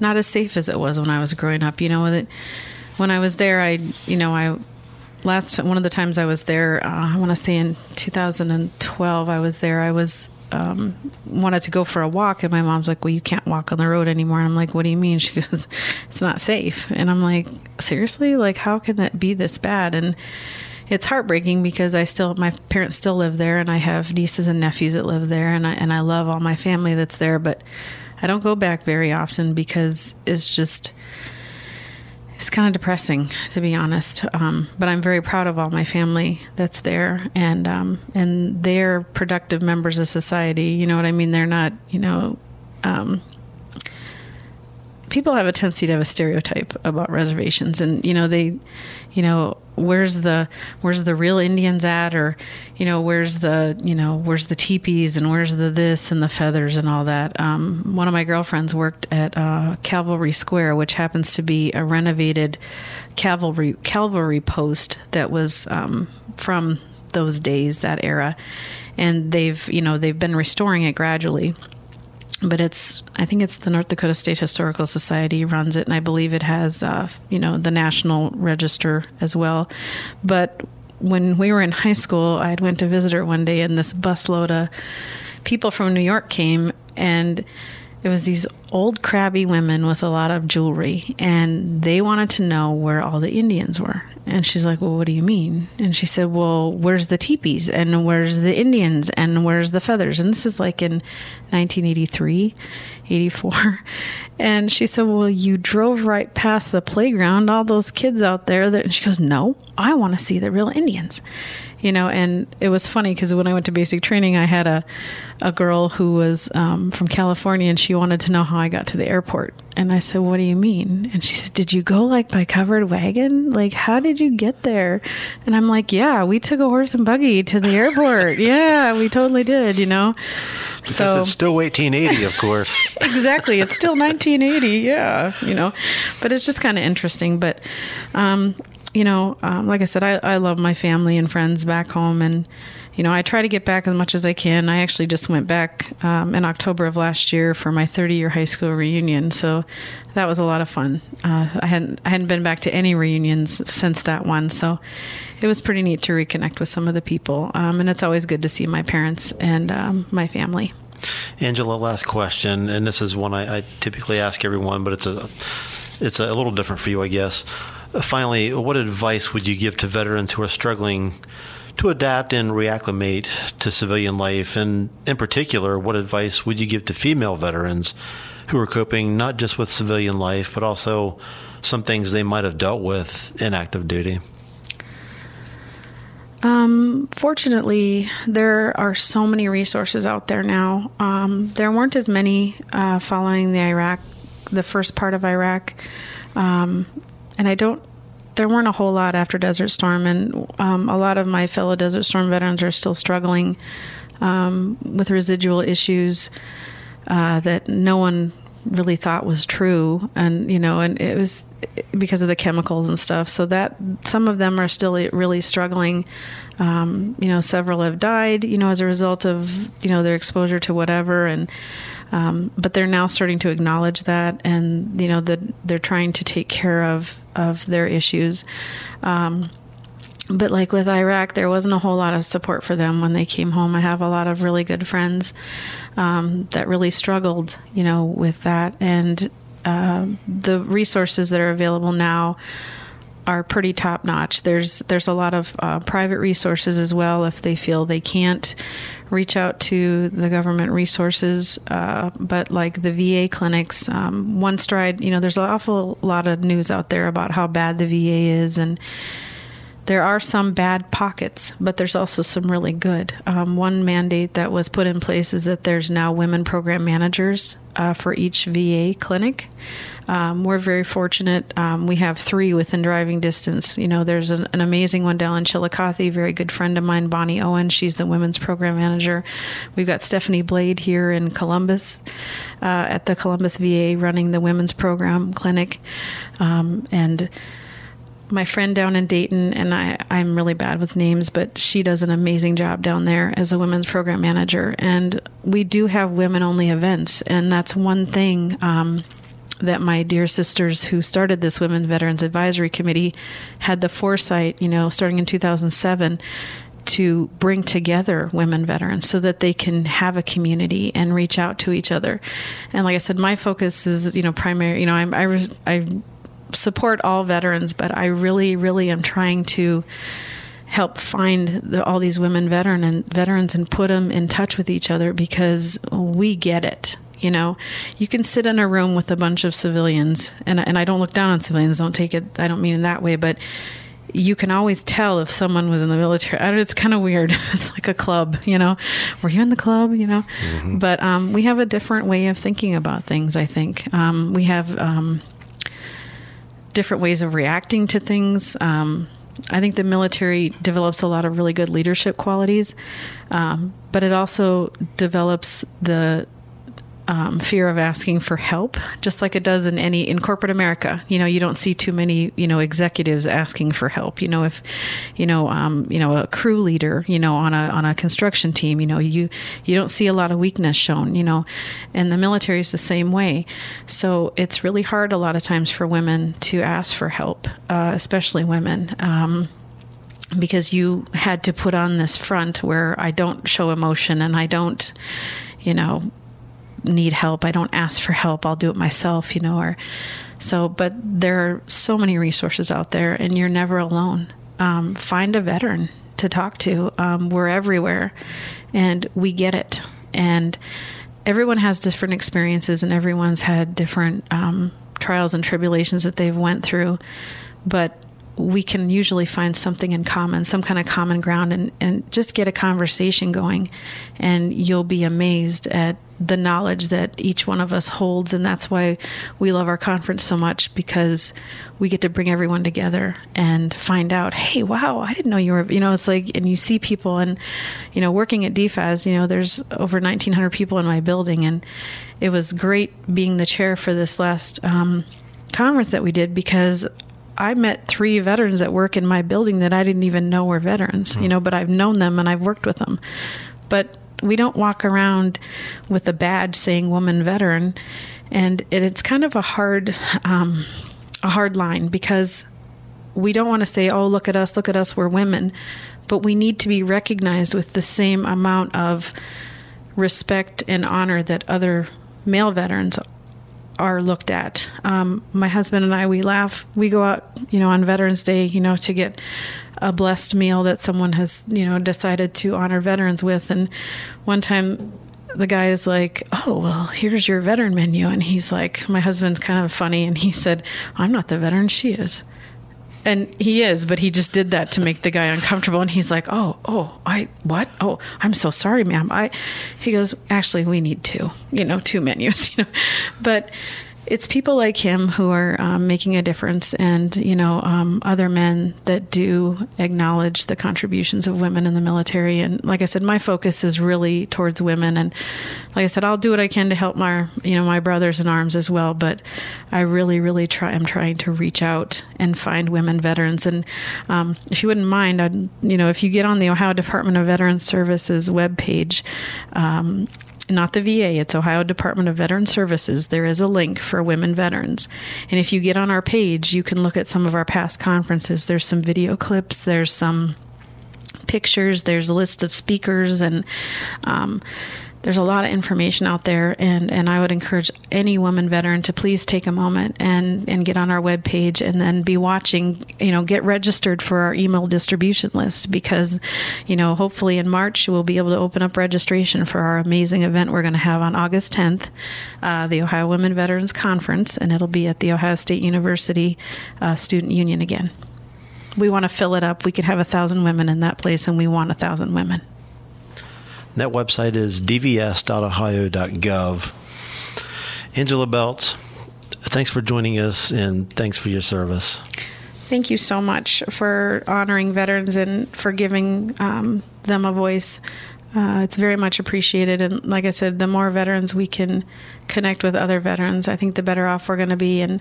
not as safe as it was when I was growing up. You know when I was there, I you know I last one of the times I was there, uh, I want to say in 2012, I was there. I was um, wanted to go for a walk, and my mom's like, "Well, you can't walk on the road anymore." And I'm like, "What do you mean?" She goes, "It's not safe." And I'm like, "Seriously? Like, how can that be this bad?" And it's heartbreaking because I still my parents still live there, and I have nieces and nephews that live there, and I and I love all my family that's there, but I don't go back very often because it's just it's kind of depressing to be honest um, but i'm very proud of all my family that's there and um, and they're productive members of society you know what i mean? They're not you know um, people have a tendency to have a stereotype about reservations and you know they you know where's the where's the real indians at? Or you know where's the you know where's the teepees and where's the this and the feathers and all that? Um, one of my girlfriends worked at uh, cavalry square which happens to be a renovated cavalry cavalry post that was um, from those days that era. And they've you know they've been restoring it gradually but it's I think it's the North Dakota State Historical Society runs it, and I believe it has uh, you know the National Register as well. But when we were in high school, I went to visit her one day, and this busload of people from New York came, and it was these old crabby women with a lot of jewelry, and they wanted to know where all the Indians were. And she's like, Well, what do you mean? And she said, Well, where's the teepees? And where's the Indians? And where's the feathers? And this is like in 1983, 84. And she said, Well, you drove right past the playground, all those kids out there. That, and she goes, No, I want to see the real Indians. You know and it was funny because when i went to basic training i had a, a girl who was um, from california and she wanted to know how i got to the airport and i said what do you mean and she said did you go like by covered wagon like how did you get there and i'm like yeah we took a horse and buggy to the airport yeah we totally did you know Because so it's still 1880, of course. exactly. It's still 1980. Yeah, you know, but it's just kind of interesting. But, um, you know, um, like I said, I, I love my family and friends back home, and you know, I try to get back as much as I can. I actually just went back um, in October of last year for my 30 year high school reunion, so that was a lot of fun. Uh, I hadn't I hadn't been back to any reunions since that one, so it was pretty neat to reconnect with some of the people, um, and it's always good to see my parents and um, my family. Angela, last question, and this is one I, I typically ask everyone, but it's a it's a little different for you, I guess. Finally, what advice would you give to veterans who are struggling to adapt and reacclimate to civilian life? And in particular, what advice would you give to female veterans who are coping not just with civilian life, but also some things they might have dealt with in active duty? Um, fortunately, there are so many resources out there now. Um, there weren't as many uh, following the Iraq, the first part of Iraq, um, and I don't. There weren't a whole lot after Desert Storm, and um, a lot of my fellow Desert Storm veterans are still struggling um, with residual issues uh, that no one really thought was true. And you know and it was because of the chemicals and stuff. So that some of them are still really struggling. Um, you know several have died you know as a result of you know their exposure to whatever. And um, but they're now starting to acknowledge that. And you know that they're trying to take care of of their issues. Um, but like with Iraq, there wasn't a whole lot of support for them when they came home. I have a lot of really good friends um, that really struggled, you know, with that, and uh, the resources that are available now are pretty top notch. There's there's a lot of uh, private resources as well if they feel they can't reach out to the government resources. Uh, but like the VA clinics, um, One Stride, you know, there's an awful lot of news out there about how bad the VA is and there are some bad pockets, but there's also some really good. Um, one mandate that was put in place is that there's now women program managers uh, for each VA clinic. Um, we're very fortunate. Um, we have three within driving distance. You know, there's an, an, amazing one down in Chillicothe, very good friend of mine, Bonnie Owen. She's the women's program manager. We've got Stephanie Blade here in Columbus uh, at the Columbus VA running the women's program clinic. Um, and my friend down in Dayton, and I, I'm really bad with names, but she does an amazing job down there as a women's program manager. And we do have women only events, and that's one thing um, that my dear sisters who started this Women Veterans Advisory Committee had the foresight, you know, starting in 2007 to bring together women veterans so that they can have a community and reach out to each other. And like I said, my focus is, you know, primary, you know, I'm, I, I support all veterans, but I really, really am trying to help find the, all these women veteran and veterans and put them in touch with each other because we get it. You know, you can sit in a room with a bunch of civilians, and and I don't look down on civilians. Don't take it. I don't mean in that way, but you can always tell if someone was in the military. It's kind of weird. It's like a club, you know. Were you in the club, you know? Mm-hmm. But um, we have a different way of thinking about things. I think um, we have. Um, different ways of reacting to things. Um, I think the military develops a lot of really good leadership qualities, um, but it also develops the um, fear of asking for help, just like it does in any in corporate America. You know, you don't see too many you know executives asking for help. You know, if you know um, you know a crew leader, you know on a on a construction team, you know you you don't see a lot of weakness shown. You know, and the military is the same way. So it's really hard a lot of times for women to ask for help, uh, especially women. Um, because you had to put on this front where I don't show emotion and I don't, you know, need help. I don't ask for help. I'll do it myself, you know, or so, but there are so many resources out there and you're never alone. Um, find a veteran to talk to. Um, we're everywhere and we get it. And everyone has different experiences and everyone's had different um, trials and tribulations that they've went through. But we can usually find something in common, some kind of common ground, and, and just get a conversation going. And you'll be amazed at the knowledge that each one of us holds. And that's why we love our conference so much because we get to bring everyone together and find out, hey, wow, I didn't know you were, you know, it's like, and you see people and, you know, working at DFAS, you know, there's over 1,900 people in my building. And it was great being the chair for this last um, conference that we did because I met three veterans at work in my building that I didn't even know were veterans, you know, but I've known them and I've worked with them. But we don't walk around with a badge saying woman veteran. And it, it's kind of a hard, um, a hard line because we don't want to say, oh, look at us, look at us, we're women. But we need to be recognized with the same amount of respect and honor that other male veterans are looked at. Um, my husband and I, we laugh. We go out, you know, on Veterans Day, you know, to get a blessed meal that someone has, you know, decided to honor veterans with. And one time, the guy is like, "Oh, well, here's your veteran menu," and he's like, "My husband's kind of funny," and he said, "I'm not the veteran; she is." And he is, but he just did that to make the guy uncomfortable. And he's like, "Oh, oh, I what? Oh, I'm so sorry, ma'am." I, he goes, "Actually, we need two, you know, two menus, you know." But it's people like him who are um, making a difference, and you know, um, other men that do acknowledge the contributions of women in the military. And like I said, my focus is really towards women. And like I said, I'll do what I can to help my, you know, my brothers in arms as well. But I really, really try. I'm trying to reach out and find women veterans. And um, if you wouldn't mind, I'd, you know, if you get on the Ohio Department of Veterans Services webpage. Um, not the VA, it's Ohio Department of Veteran Services. There is a link for women veterans. And if you get on our page, you can look at some of our past conferences. There's some video clips, there's some pictures, there's a list of speakers, and um, there's a lot of information out there. And, and I would encourage any woman veteran to please take a moment and, and get on our webpage and then be watching, you know, get registered for our email distribution list because, you know, hopefully in March we'll be able to open up registration for our amazing event we're going to have on August 10th, uh, the Ohio Women Veterans Conference, and it'll be at the Ohio State University uh, Student Union again we want to fill it up. We could have a thousand women in that place, and we want a thousand women. That website is dvs.ohio.gov. Angela Beltz, thanks for joining us and thanks for your service. Thank you so much for honoring veterans and for giving um, them a voice. Uh, it's very much appreciated. And like I said, the more veterans we can connect with other veterans, I think the better off we're going to be. And,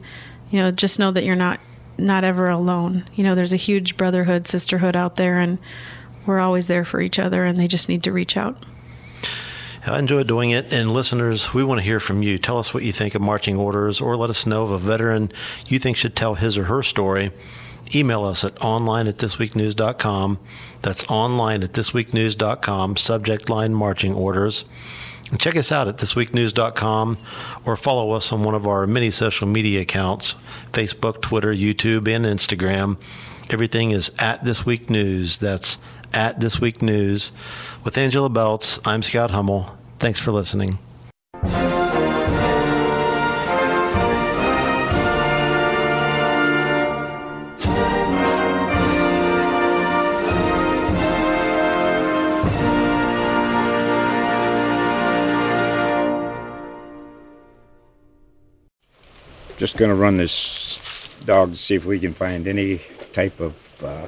you know, just know that you're not not ever alone. You know, there's a huge brotherhood, sisterhood out there, and we're always there for each other, and they just need to reach out. I enjoy doing it. And listeners, we want to hear from you. Tell us what you think of marching orders, or let us know of a veteran you think should tell his or her story. Email us at online at thisweeknews.com. That's online at thisweeknews.com, subject line marching orders. And check us out at thisweeknews.com or follow us on one of our many social media accounts Facebook, Twitter, YouTube, and Instagram. Everything is at This Week News. That's at This Week News. With Angela Beltz, I'm Scott Hummel. Thanks for listening. Just going to run this dog to see if we can find any type of uh,